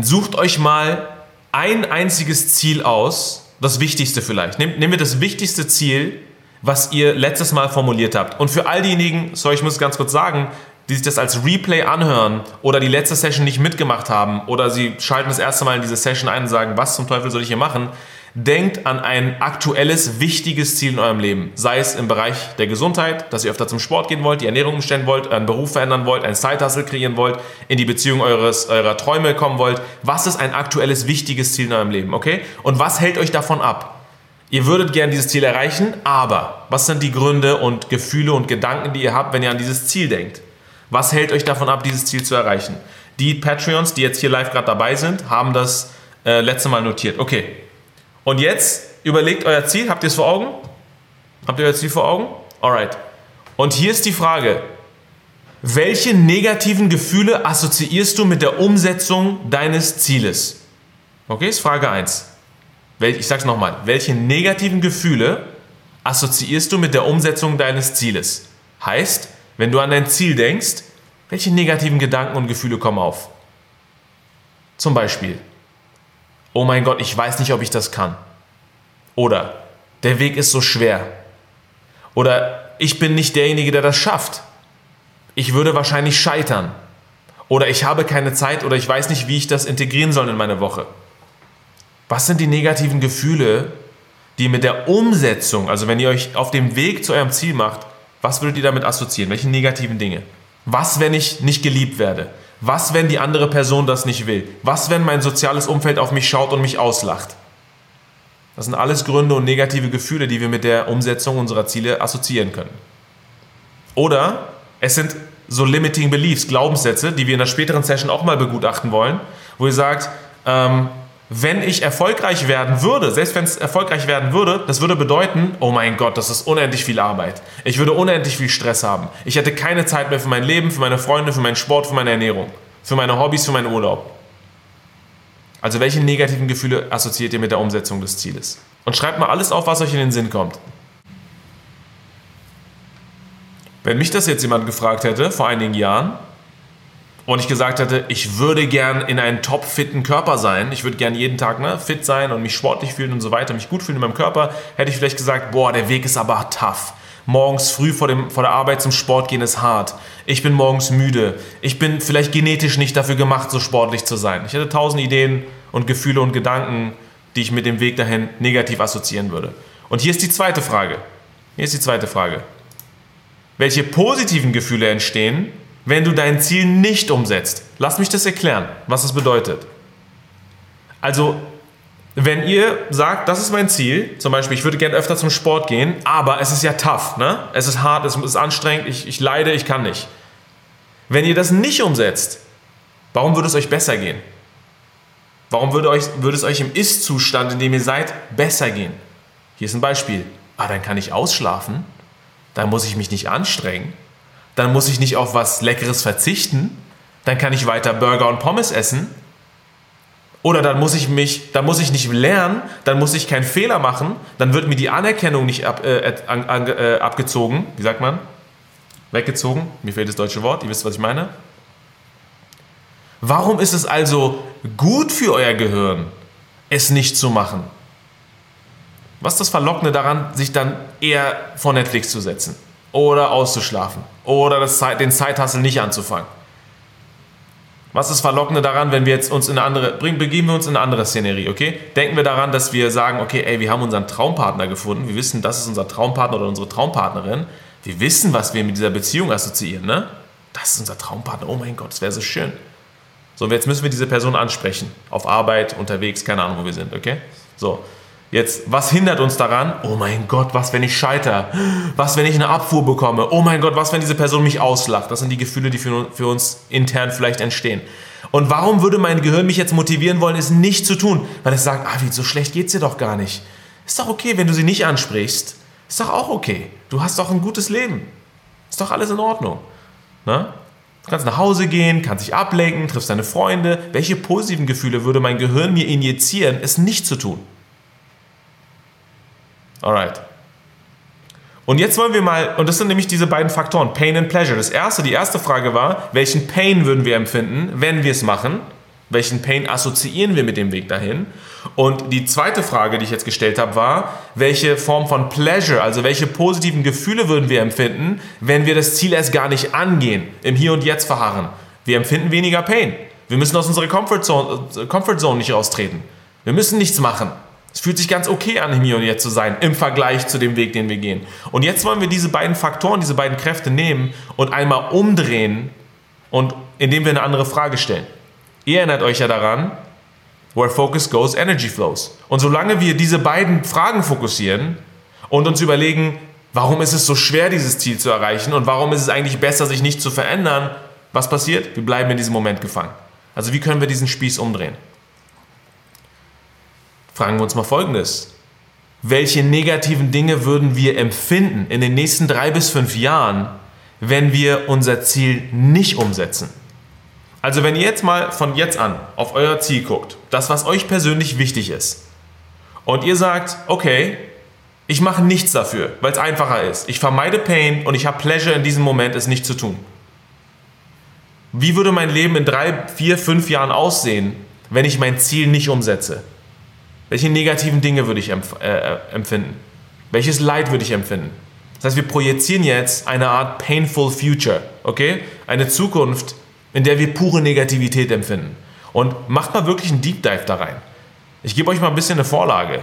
Sucht euch mal ein einziges Ziel aus, das Wichtigste vielleicht. Nehmen wir das wichtigste Ziel, was ihr letztes Mal formuliert habt. Und für all diejenigen, sorry, ich muss ganz kurz sagen, die sich das als Replay anhören oder die letzte Session nicht mitgemacht haben oder sie schalten das erste Mal in diese Session ein und sagen, was zum Teufel soll ich hier machen? Denkt an ein aktuelles, wichtiges Ziel in eurem Leben. Sei es im Bereich der Gesundheit, dass ihr öfter zum Sport gehen wollt, die Ernährung umstellen wollt, einen Beruf verändern wollt, ein Side-Hustle kreieren wollt, in die Beziehung eures, eurer Träume kommen wollt. Was ist ein aktuelles, wichtiges Ziel in eurem Leben, okay? Und was hält euch davon ab? Ihr würdet gern dieses Ziel erreichen, aber was sind die Gründe und Gefühle und Gedanken, die ihr habt, wenn ihr an dieses Ziel denkt? Was hält euch davon ab, dieses Ziel zu erreichen? Die Patreons, die jetzt hier live gerade dabei sind, haben das äh, letzte Mal notiert. Okay. Und jetzt überlegt euer Ziel. Habt ihr es vor Augen? Habt ihr euer Ziel vor Augen? Alright. Und hier ist die Frage. Welche negativen Gefühle assoziierst du mit der Umsetzung deines Zieles? Okay, ist Frage 1. Ich sage es nochmal. Welche negativen Gefühle assoziierst du mit der Umsetzung deines Zieles? Heißt, wenn du an dein Ziel denkst, welche negativen Gedanken und Gefühle kommen auf? Zum Beispiel, oh mein Gott, ich weiß nicht, ob ich das kann. Oder der Weg ist so schwer. Oder ich bin nicht derjenige, der das schafft. Ich würde wahrscheinlich scheitern. Oder ich habe keine Zeit oder ich weiß nicht, wie ich das integrieren soll in meine Woche. Was sind die negativen Gefühle, die mit der Umsetzung, also wenn ihr euch auf dem Weg zu eurem Ziel macht, was würdet ihr damit assoziieren? Welche negativen Dinge? Was, wenn ich nicht geliebt werde? Was, wenn die andere Person das nicht will? Was, wenn mein soziales Umfeld auf mich schaut und mich auslacht? Das sind alles Gründe und negative Gefühle, die wir mit der Umsetzung unserer Ziele assoziieren können. Oder es sind so limiting beliefs, Glaubenssätze, die wir in der späteren Session auch mal begutachten wollen, wo ihr sagt, ähm, wenn ich erfolgreich werden würde, selbst wenn es erfolgreich werden würde, das würde bedeuten, oh mein Gott, das ist unendlich viel Arbeit. Ich würde unendlich viel Stress haben. Ich hätte keine Zeit mehr für mein Leben, für meine Freunde, für meinen Sport, für meine Ernährung, für meine Hobbys, für meinen Urlaub. Also welche negativen Gefühle assoziiert ihr mit der Umsetzung des Zieles? Und schreibt mal alles auf, was euch in den Sinn kommt. Wenn mich das jetzt jemand gefragt hätte, vor einigen Jahren, und ich gesagt hätte, ich würde gern in einen topfitten Körper sein, ich würde gern jeden Tag ne, fit sein und mich sportlich fühlen und so weiter, mich gut fühlen in meinem Körper, hätte ich vielleicht gesagt, boah, der Weg ist aber tough. Morgens früh vor, dem, vor der Arbeit zum Sport gehen ist hart. Ich bin morgens müde. Ich bin vielleicht genetisch nicht dafür gemacht, so sportlich zu sein. Ich hätte tausend Ideen und Gefühle und Gedanken, die ich mit dem Weg dahin negativ assoziieren würde. Und hier ist die zweite Frage. Hier ist die zweite Frage. Welche positiven Gefühle entstehen, wenn du dein Ziel nicht umsetzt. Lass mich das erklären, was das bedeutet. Also, wenn ihr sagt, das ist mein Ziel, zum Beispiel, ich würde gerne öfter zum Sport gehen, aber es ist ja tough, ne? es ist hart, es ist anstrengend, ich, ich leide, ich kann nicht. Wenn ihr das nicht umsetzt, warum würde es euch besser gehen? Warum würde, euch, würde es euch im Ist-Zustand, in dem ihr seid, besser gehen? Hier ist ein Beispiel. Ah, dann kann ich ausschlafen, dann muss ich mich nicht anstrengen, dann muss ich nicht auf was Leckeres verzichten, dann kann ich weiter Burger und Pommes essen. Oder dann muss ich mich, dann muss ich nicht lernen, dann muss ich keinen Fehler machen, dann wird mir die Anerkennung nicht ab, äh, an, an, äh, abgezogen, wie sagt man? Weggezogen, mir fehlt das deutsche Wort, ihr wisst, was ich meine. Warum ist es also gut für euer Gehirn, es nicht zu machen? Was ist das Verlockende daran, sich dann eher vor Netflix zu setzen? Oder auszuschlafen oder das, den Zeithassel nicht anzufangen. Was ist verlockende daran, wenn wir jetzt uns in eine andere, bringen, begeben wir uns in eine andere Szenerie, okay? Denken wir daran, dass wir sagen, okay, ey, wir haben unseren Traumpartner gefunden, wir wissen, das ist unser Traumpartner oder unsere Traumpartnerin, wir wissen, was wir mit dieser Beziehung assoziieren, ne? Das ist unser Traumpartner, oh mein Gott, das wäre so schön. So, jetzt müssen wir diese Person ansprechen, auf Arbeit, unterwegs, keine Ahnung, wo wir sind, okay? So, Jetzt, was hindert uns daran? Oh mein Gott, was, wenn ich scheiter? Was, wenn ich eine Abfuhr bekomme? Oh mein Gott, was, wenn diese Person mich auslacht? Das sind die Gefühle, die für, für uns intern vielleicht entstehen. Und warum würde mein Gehirn mich jetzt motivieren wollen, es nicht zu tun? Weil es sagt, ah, wie, so schlecht geht's dir doch gar nicht. Ist doch okay, wenn du sie nicht ansprichst. Ist doch auch okay. Du hast doch ein gutes Leben. Ist doch alles in Ordnung. Na? Du kannst nach Hause gehen, kannst dich ablenken, triffst deine Freunde. Welche positiven Gefühle würde mein Gehirn mir injizieren, es nicht zu tun? Alright. Und jetzt wollen wir mal, und das sind nämlich diese beiden Faktoren, Pain and Pleasure. Das erste, die erste Frage war, welchen Pain würden wir empfinden, wenn wir es machen? Welchen Pain assoziieren wir mit dem Weg dahin? Und die zweite Frage, die ich jetzt gestellt habe, war, welche Form von Pleasure, also welche positiven Gefühle würden wir empfinden, wenn wir das Ziel erst gar nicht angehen, im Hier und Jetzt verharren? Wir empfinden weniger Pain. Wir müssen aus unserer Comfort Zone, Comfort Zone nicht austreten. Wir müssen nichts machen. Es fühlt sich ganz okay an, im Hier und Jetzt zu sein, im Vergleich zu dem Weg, den wir gehen. Und jetzt wollen wir diese beiden Faktoren, diese beiden Kräfte nehmen und einmal umdrehen und indem wir eine andere Frage stellen. Ihr erinnert euch ja daran, where focus goes, energy flows. Und solange wir diese beiden Fragen fokussieren und uns überlegen, warum ist es so schwer, dieses Ziel zu erreichen und warum ist es eigentlich besser, sich nicht zu verändern, was passiert? Wir bleiben in diesem Moment gefangen. Also wie können wir diesen Spieß umdrehen? Fragen wir uns mal Folgendes. Welche negativen Dinge würden wir empfinden in den nächsten drei bis fünf Jahren, wenn wir unser Ziel nicht umsetzen? Also wenn ihr jetzt mal von jetzt an auf euer Ziel guckt, das, was euch persönlich wichtig ist, und ihr sagt, okay, ich mache nichts dafür, weil es einfacher ist. Ich vermeide Pain und ich habe Pleasure in diesem Moment, es nicht zu tun. Wie würde mein Leben in drei, vier, fünf Jahren aussehen, wenn ich mein Ziel nicht umsetze? Welche negativen Dinge würde ich empf äh, empfinden? Welches Leid würde ich empfinden? Das heißt, wir projizieren jetzt eine Art painful future, okay? Eine Zukunft, in der wir pure Negativität empfinden. Und macht mal wirklich einen Deep Dive da rein. Ich gebe euch mal ein bisschen eine Vorlage.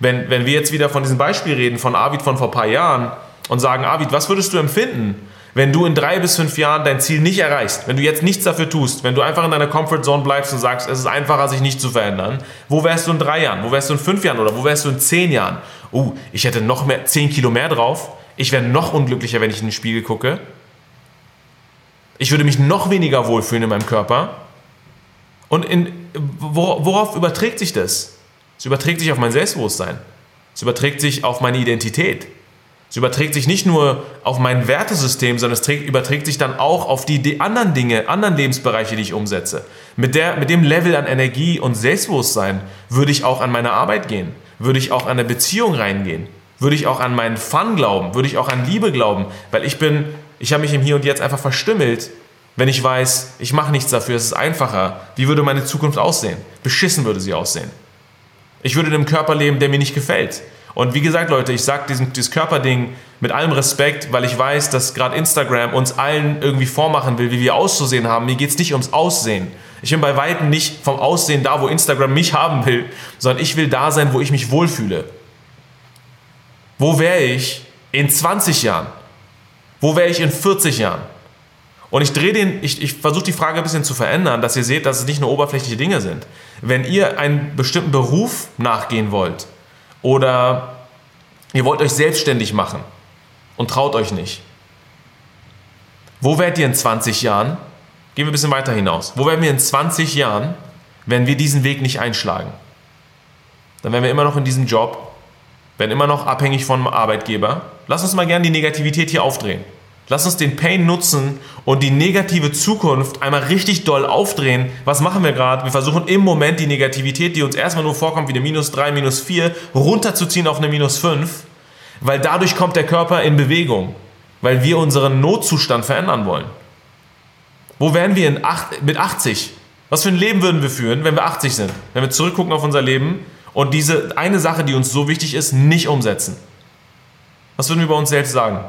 Wenn, wenn wir jetzt wieder von diesem Beispiel reden, von Arvid von vor ein paar Jahren und sagen, Arvid, was würdest du empfinden, wenn du in drei bis fünf Jahren dein Ziel nicht erreichst, wenn du jetzt nichts dafür tust, wenn du einfach in deiner Comfort Zone bleibst und sagst, es ist einfacher, sich nicht zu verändern, wo wärst du in drei Jahren, wo wärst du in fünf Jahren oder wo wärst du in zehn Jahren? Oh, ich hätte noch mehr, zehn Kilo mehr drauf, ich wäre noch unglücklicher, wenn ich in den Spiegel gucke. Ich würde mich noch weniger wohlfühlen in meinem Körper. Und in, worauf überträgt sich das? Es überträgt sich auf mein Selbstbewusstsein. Es überträgt sich auf meine Identität. Es überträgt sich nicht nur auf mein Wertesystem, sondern es trägt, überträgt sich dann auch auf die, die, anderen Dinge, anderen Lebensbereiche, die ich umsetze. Mit, der, mit dem Level an Energie und Selbstbewusstsein würde ich auch an meine Arbeit gehen, würde ich auch an eine Beziehung reingehen, würde ich auch an meinen Fun glauben, würde ich auch an Liebe glauben, weil ich bin, ich habe mich im Hier und Jetzt einfach verstümmelt Wenn ich weiß, ich mache nichts dafür, es ist einfacher, wie würde meine Zukunft aussehen? Beschissen würde sie aussehen. Ich würde in einem Körper leben, der mir nicht gefällt. Und wie gesagt, Leute, ich sage dieses Körperding mit allem Respekt, weil ich weiß, dass gerade Instagram uns allen irgendwie vormachen will, wie wir auszusehen haben. Mir geht es nicht ums Aussehen. Ich bin bei Weitem nicht vom Aussehen da, wo Instagram mich haben will, sondern ich will da sein, wo ich mich wohlfühle. Wo wäre ich in 20 Jahren? Wo wäre ich in 40 Jahren? Und ich drehe den, ich, ich versuche die Frage ein bisschen zu verändern, dass ihr seht, dass es nicht nur oberflächliche Dinge sind. Wenn ihr einen bestimmten Beruf nachgehen wollt oder ihr wollt euch selbstständig machen und traut euch nicht, wo werdet ihr in 20 Jahren? Gehen wir ein bisschen weiter hinaus. Wo werden wir in 20 Jahren, wenn wir diesen Weg nicht einschlagen? Dann werden wir immer noch in diesem Job, werden immer noch abhängig vom Arbeitgeber. Lass uns mal gerne die Negativität hier aufdrehen. Lass uns den Pain nutzen und die negative Zukunft einmal richtig doll aufdrehen. Was machen wir gerade? Wir versuchen im Moment die Negativität, die uns erstmal nur vorkommt wie eine minus 3, minus 4, runterzuziehen auf eine minus 5, weil dadurch kommt der Körper in Bewegung, weil wir unseren Notzustand verändern wollen. Wo wären wir acht, mit 80? Was für ein Leben würden wir führen, wenn wir 80 sind? Wenn wir zurückgucken auf unser Leben und diese eine Sache, die uns so wichtig ist, nicht umsetzen. Was würden wir über uns selbst sagen?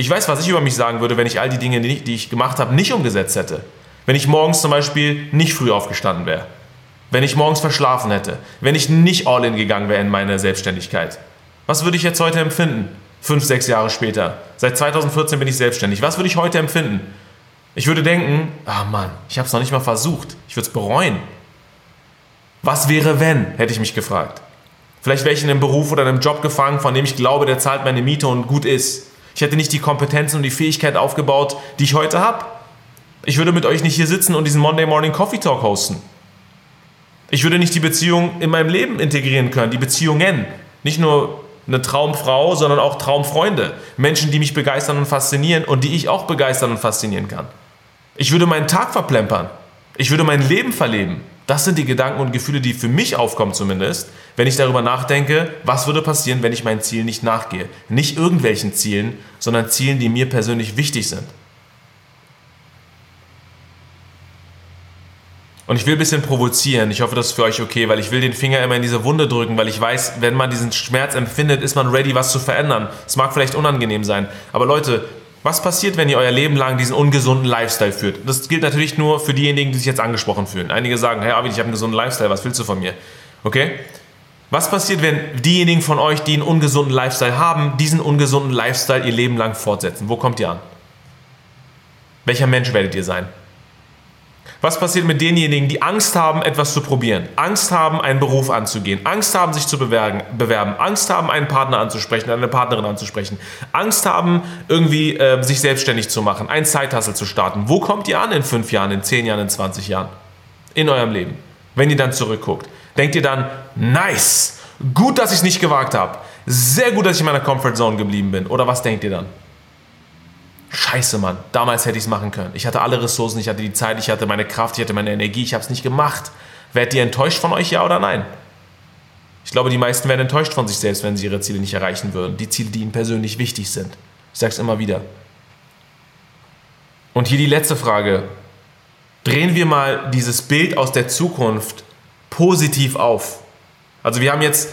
Ich weiß, was ich über mich sagen würde, wenn ich all die Dinge, die ich gemacht habe, nicht umgesetzt hätte. Wenn ich morgens zum Beispiel nicht früh aufgestanden wäre. Wenn ich morgens verschlafen hätte. Wenn ich nicht all in gegangen wäre in meine Selbstständigkeit. Was würde ich jetzt heute empfinden? Fünf, sechs Jahre später. Seit 2014 bin ich selbstständig. Was würde ich heute empfinden? Ich würde denken, ah Mann, ich habe es noch nicht mal versucht. Ich würde es bereuen. Was wäre, wenn, hätte ich mich gefragt. Vielleicht wäre ich in einem Beruf oder einem Job gefangen, von dem ich glaube, der zahlt meine Miete und gut ist. Ich hätte nicht die Kompetenzen und die Fähigkeit aufgebaut, die ich heute habe. Ich würde mit euch nicht hier sitzen und diesen Monday Morning Coffee Talk hosten. Ich würde nicht die Beziehung in meinem Leben integrieren können, die Beziehungen. Nicht nur eine Traumfrau, sondern auch Traumfreunde. Menschen, die mich begeistern und faszinieren und die ich auch begeistern und faszinieren kann. Ich würde meinen Tag verplempern. Ich würde mein Leben verleben. Das sind die Gedanken und Gefühle, die für mich aufkommen zumindest, wenn ich darüber nachdenke, was würde passieren, wenn ich meinem Ziel nicht nachgehe. Nicht irgendwelchen Zielen, sondern Zielen, die mir persönlich wichtig sind. Und ich will ein bisschen provozieren. Ich hoffe, das ist für euch okay, weil ich will den Finger immer in diese Wunde drücken, weil ich weiß, wenn man diesen Schmerz empfindet, ist man ready, was zu verändern. Es mag vielleicht unangenehm sein. Aber Leute, was passiert, wenn ihr euer Leben lang diesen ungesunden Lifestyle führt? Das gilt natürlich nur für diejenigen, die sich jetzt angesprochen fühlen. Einige sagen, hey Arvid, ich habe einen gesunden Lifestyle, was willst du von mir? Okay? Was passiert, wenn diejenigen von euch, die einen ungesunden Lifestyle haben, diesen ungesunden Lifestyle ihr Leben lang fortsetzen? Wo kommt ihr an? Welcher Mensch werdet ihr sein? Was passiert mit denjenigen, die Angst haben, etwas zu probieren? Angst haben, einen Beruf anzugehen? Angst haben, sich zu bewerben? bewerben Angst haben, einen Partner anzusprechen, eine Partnerin anzusprechen? Angst haben, irgendwie äh, sich selbstständig zu machen, einen Zeithassel zu starten? Wo kommt ihr an in fünf Jahren, in zehn Jahren, in 20 Jahren? In eurem Leben. Wenn ihr dann zurückguckt. Denkt ihr dann, nice, gut, dass ich es nicht gewagt habe. Sehr gut, dass ich in meiner Comfortzone geblieben bin. Oder was denkt ihr dann? Scheiße, Mann, damals hätte ich es machen können. Ich hatte alle Ressourcen, ich hatte die Zeit, ich hatte meine Kraft, ich hatte meine Energie, ich habe es nicht gemacht. Werdet ihr enttäuscht von euch, ja oder nein? Ich glaube, die meisten werden enttäuscht von sich selbst, wenn sie ihre Ziele nicht erreichen würden. Die Ziele, die ihnen persönlich wichtig sind. Ich sage es immer wieder. Und hier die letzte Frage. Drehen wir mal dieses Bild aus der Zukunft positiv auf. Also wir haben jetzt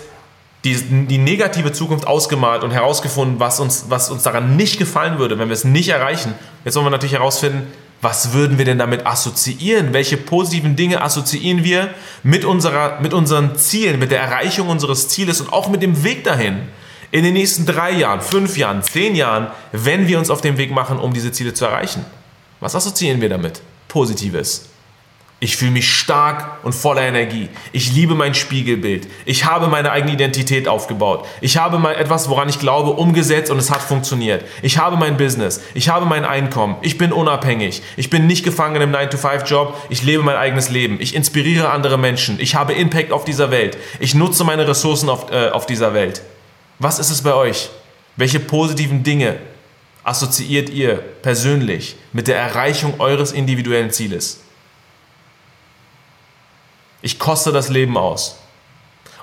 die, die negative Zukunft ausgemalt und herausgefunden, was uns, was uns daran nicht gefallen würde, wenn wir es nicht erreichen. Jetzt wollen wir natürlich herausfinden, was würden wir denn damit assoziieren? Welche positiven Dinge assoziieren wir mit, unserer, mit unseren Zielen, mit der Erreichung unseres Zieles und auch mit dem Weg dahin? In den nächsten drei Jahren, fünf Jahren, zehn Jahren, wenn wir uns auf den Weg machen, um diese Ziele zu erreichen. Was assoziieren wir damit? Positives. Ich fühle mich stark und voller Energie. Ich liebe mein Spiegelbild. Ich habe meine eigene Identität aufgebaut. Ich habe mal etwas, woran ich glaube, umgesetzt und es hat funktioniert. Ich habe mein Business. Ich habe mein Einkommen. Ich bin unabhängig. Ich bin nicht gefangen im 9-to-5-Job. Ich lebe mein eigenes Leben. Ich inspiriere andere Menschen. Ich habe Impact auf dieser Welt. Ich nutze meine Ressourcen auf, äh, auf dieser Welt. Was ist es bei euch? Welche positiven Dinge assoziiert ihr persönlich mit der Erreichung eures individuellen Zieles? Ich koste das Leben aus.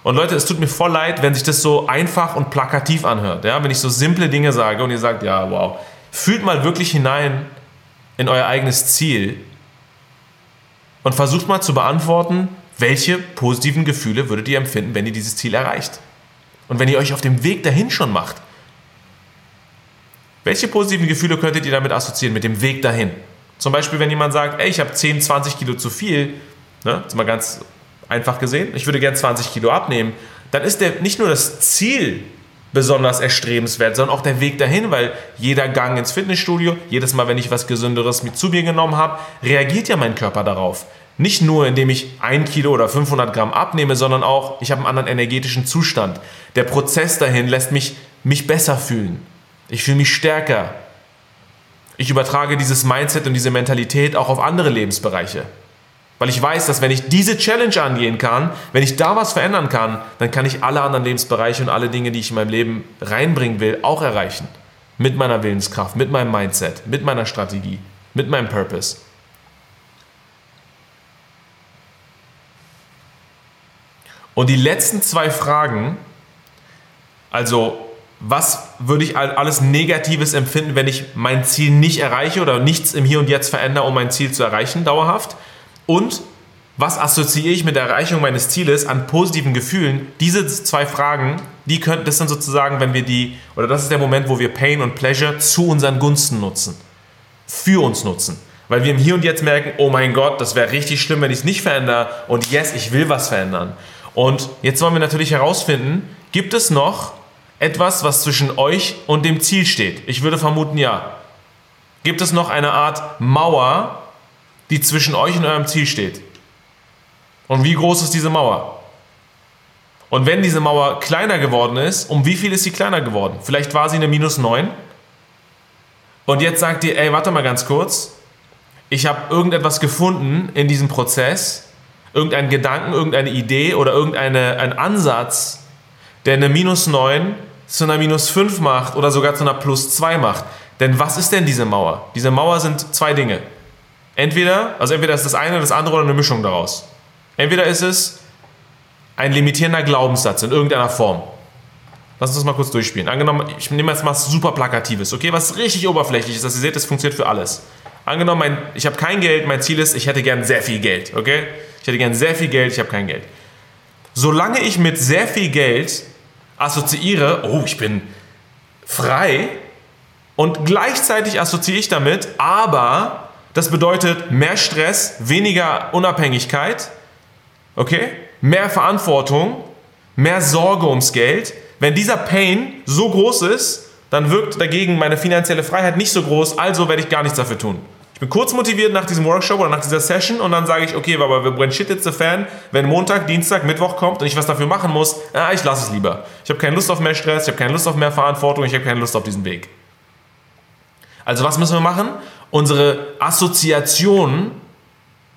Und Leute, es tut mir voll leid, wenn sich das so einfach und plakativ anhört. Ja? Wenn ich so simple Dinge sage und ihr sagt, ja, wow, fühlt mal wirklich hinein, in euer eigenes Ziel und versucht mal zu beantworten, welche positiven Gefühle würdet ihr empfinden, wenn ihr dieses Ziel erreicht? Und wenn ihr euch auf dem Weg dahin schon macht, welche positiven Gefühle könntet ihr damit assoziieren, mit dem Weg dahin? Zum Beispiel, wenn jemand sagt, ey, ich habe 10, 20 Kilo zu viel, ne, ist mal ganz einfach gesehen, ich würde gerne 20 Kilo abnehmen, dann ist der, nicht nur das Ziel besonders erstrebenswert, sondern auch der Weg dahin, weil jeder Gang ins Fitnessstudio, jedes Mal, wenn ich was Gesünderes mit zu mir genommen habe, reagiert ja mein Körper darauf. Nicht nur, indem ich ein Kilo oder 500 Gramm abnehme, sondern auch, ich habe einen anderen energetischen Zustand. Der Prozess dahin lässt mich, mich besser fühlen. Ich fühle mich stärker. Ich übertrage dieses Mindset und diese Mentalität auch auf andere Lebensbereiche. Weil ich weiß, dass wenn ich diese Challenge angehen kann, wenn ich da was verändern kann, dann kann ich alle anderen Lebensbereiche und alle Dinge, die ich in meinem Leben reinbringen will, auch erreichen. Mit meiner Willenskraft, mit meinem Mindset, mit meiner Strategie, mit meinem Purpose. Und die letzten zwei Fragen, also was würde ich alles Negatives empfinden, wenn ich mein Ziel nicht erreiche oder nichts im Hier und Jetzt verändere, um mein Ziel zu erreichen, dauerhaft? Und was assoziiere ich mit der Erreichung meines Zieles an positiven Gefühlen? Diese zwei Fragen, die können, das sind sozusagen, wenn wir die, oder das ist der Moment, wo wir Pain und Pleasure zu unseren Gunsten nutzen. Für uns nutzen. Weil wir im Hier und Jetzt merken, oh mein Gott, das wäre richtig schlimm, wenn ich es nicht verändere. Und yes, ich will was verändern. Und jetzt wollen wir natürlich herausfinden, gibt es noch etwas, was zwischen euch und dem Ziel steht? Ich würde vermuten, ja. Gibt es noch eine Art Mauer, die zwischen euch und eurem Ziel steht. Und wie groß ist diese Mauer? Und wenn diese Mauer kleiner geworden ist, um wie viel ist sie kleiner geworden? Vielleicht war sie eine minus 9. Und jetzt sagt ihr, ey, warte mal ganz kurz. Ich habe irgendetwas gefunden in diesem Prozess, irgendeinen Gedanken, irgendeine Idee oder irgendeinen Ansatz, der eine minus 9 zu einer minus 5 macht oder sogar zu einer plus 2 macht. Denn was ist denn diese Mauer? Diese Mauer sind zwei Dinge. Entweder, also entweder ist das eine oder das andere oder eine Mischung daraus. Entweder ist es ein limitierender Glaubenssatz in irgendeiner Form. Lass uns das mal kurz durchspielen. Angenommen, ich nehme jetzt mal super Plakatives, okay? Was richtig oberflächlich ist, dass ihr seht, das funktioniert für alles. Angenommen, mein, ich habe kein Geld, mein Ziel ist, ich hätte gern sehr viel Geld, okay? Ich hätte gern sehr viel Geld, ich habe kein Geld. Solange ich mit sehr viel Geld assoziiere, oh, ich bin frei und gleichzeitig assoziiere ich damit, aber das bedeutet mehr Stress, weniger Unabhängigkeit, okay? Mehr Verantwortung, mehr Sorge ums Geld. Wenn dieser Pain so groß ist, dann wirkt dagegen meine finanzielle Freiheit nicht so groß, also werde ich gar nichts dafür tun. Ich bin kurz motiviert nach diesem Workshop oder nach dieser Session und dann sage ich, okay, aber when shit hits the fan, wenn Montag, Dienstag, Mittwoch kommt und ich was dafür machen muss, ah, ich lasse es lieber. Ich habe keine Lust auf mehr Stress, ich habe keine Lust auf mehr Verantwortung, ich habe keine Lust auf diesen Weg. Also was müssen wir machen? Unsere Assoziationen,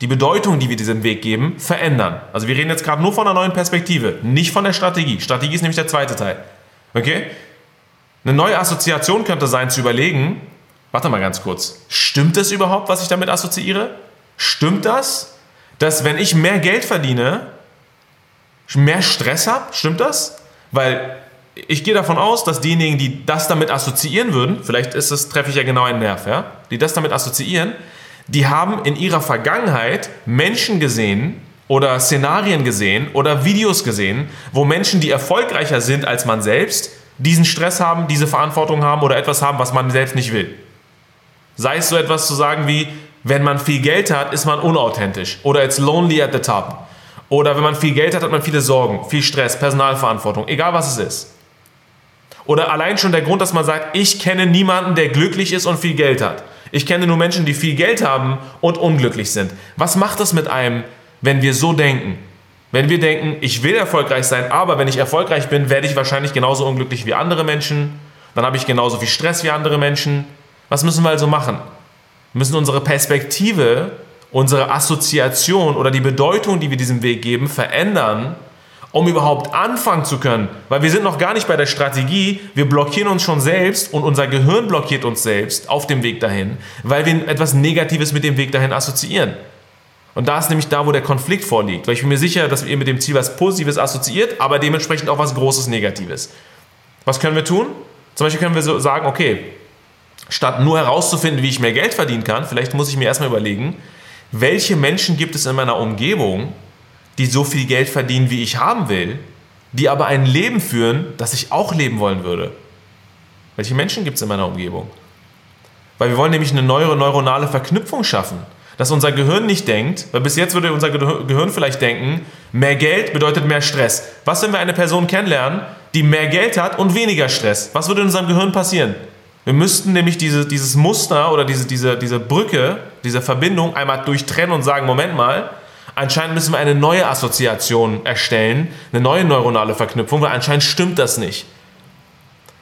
die Bedeutung, die wir diesem Weg geben, verändern. Also wir reden jetzt gerade nur von einer neuen Perspektive, nicht von der Strategie. Strategie ist nämlich der zweite Teil. Okay? Eine neue Assoziation könnte sein zu überlegen, warte mal ganz kurz, stimmt es überhaupt, was ich damit assoziiere? Stimmt das, dass wenn ich mehr Geld verdiene, mehr Stress habe? Stimmt das? Weil ich gehe davon aus, dass diejenigen, die das damit assoziieren würden, vielleicht ist es, treffe ich ja genau einen Nerv, ja, die das damit assoziieren, die haben in ihrer Vergangenheit Menschen gesehen oder Szenarien gesehen oder Videos gesehen, wo Menschen, die erfolgreicher sind als man selbst, diesen Stress haben, diese Verantwortung haben oder etwas haben, was man selbst nicht will. Sei es so etwas zu sagen wie, wenn man viel Geld hat, ist man unauthentisch oder it's lonely at the top. Oder wenn man viel Geld hat, hat man viele Sorgen, viel Stress, Personalverantwortung, egal was es ist. Oder allein schon der Grund, dass man sagt, ich kenne niemanden, der glücklich ist und viel Geld hat. Ich kenne nur Menschen, die viel Geld haben und unglücklich sind. Was macht das mit einem, wenn wir so denken? Wenn wir denken, ich will erfolgreich sein, aber wenn ich erfolgreich bin, werde ich wahrscheinlich genauso unglücklich wie andere Menschen. Dann habe ich genauso viel Stress wie andere Menschen. Was müssen wir also machen? Wir müssen unsere Perspektive, unsere Assoziation oder die Bedeutung, die wir diesem Weg geben, verändern, um überhaupt anfangen zu können. Weil wir sind noch gar nicht bei der Strategie, wir blockieren uns schon selbst und unser Gehirn blockiert uns selbst auf dem Weg dahin, weil wir etwas Negatives mit dem Weg dahin assoziieren. Und da ist nämlich da, wo der Konflikt vorliegt. Weil ich bin mir sicher, dass ihr mit dem Ziel was Positives assoziiert, aber dementsprechend auch was Großes Negatives. Was können wir tun? Zum Beispiel können wir so sagen, okay, statt nur herauszufinden, wie ich mehr Geld verdienen kann, vielleicht muss ich mir erstmal überlegen, welche Menschen gibt es in meiner Umgebung, die so viel Geld verdienen, wie ich haben will, die aber ein Leben führen, das ich auch leben wollen würde. Welche Menschen gibt es in meiner Umgebung? Weil wir wollen nämlich eine neue neuronale Verknüpfung schaffen. Dass unser Gehirn nicht denkt, weil bis jetzt würde unser Gehirn vielleicht denken, mehr Geld bedeutet mehr Stress. Was, wenn wir eine Person kennenlernen, die mehr Geld hat und weniger Stress? Was würde in unserem Gehirn passieren? Wir müssten nämlich diese, dieses Muster oder diese, diese, diese Brücke, diese Verbindung einmal durchtrennen und sagen, Moment mal, anscheinend müssen wir eine neue Assoziation erstellen, eine neue neuronale Verknüpfung, weil anscheinend stimmt das nicht.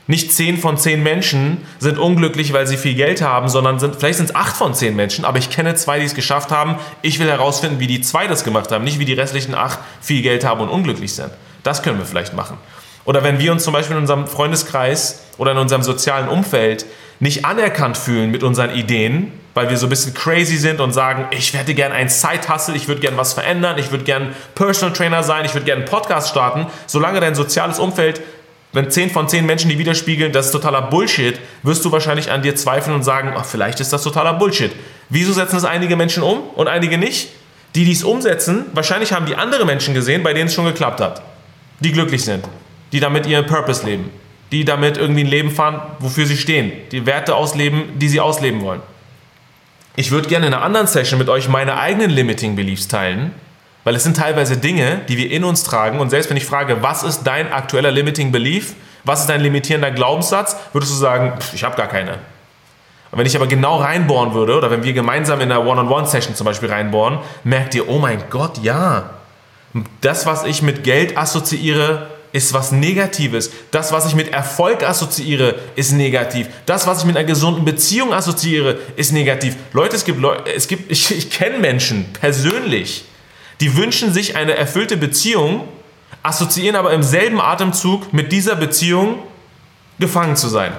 Nicht 10 von 10 Menschen sind unglücklich, weil sie viel Geld haben, sondern sind, vielleicht sind es 8 von 10 Menschen, aber ich kenne zwei, die es geschafft haben. Ich will herausfinden, wie die zwei das gemacht haben, nicht wie die restlichen 8 viel Geld haben und unglücklich sind. Das können wir vielleicht machen. Oder wenn wir uns zum Beispiel in unserem Freundeskreis oder in unserem sozialen Umfeld nicht anerkannt fühlen mit unseren Ideen, weil wir so ein bisschen crazy sind und sagen, ich hätte gern ein Side-Hustle, ich würde gern was verändern, ich würde gern Personal Trainer sein, ich würde gern einen Podcast starten, solange dein soziales Umfeld wenn 10 von 10 Menschen die widerspiegeln, das ist totaler Bullshit, wirst du wahrscheinlich an dir zweifeln und sagen, ach, vielleicht ist das totaler Bullshit. Wieso setzen es einige Menschen um und einige nicht? Die, die es umsetzen, wahrscheinlich haben die andere Menschen gesehen, bei denen es schon geklappt hat. Die glücklich sind, die damit ihren Purpose leben, die damit irgendwie ein Leben fahren, wofür sie stehen, die Werte ausleben, die sie ausleben wollen. Ich würde gerne in einer anderen Session mit euch meine eigenen Limiting Beliefs teilen, weil es sind teilweise Dinge, die wir in uns tragen. Und selbst wenn ich frage, was ist dein aktueller Limiting Belief? Was ist dein limitierender Glaubenssatz? Würdest du sagen, pff, ich habe gar keine. Und wenn ich aber genau reinbohren würde, oder wenn wir gemeinsam in einer One-on-One-Session zum Beispiel reinbohren, merkt ihr, oh mein Gott, ja. Das, was ich mit Geld assoziiere, ist was Negatives. Das, was ich mit Erfolg assoziiere, ist negativ. Das, was ich mit einer gesunden Beziehung assoziiere, ist negativ. Leute, es gibt, Leute, es gibt *laughs* ich, ich kenne Menschen persönlich, die wünschen sich eine erfüllte Beziehung, assoziieren aber im selben Atemzug mit dieser Beziehung gefangen zu sein.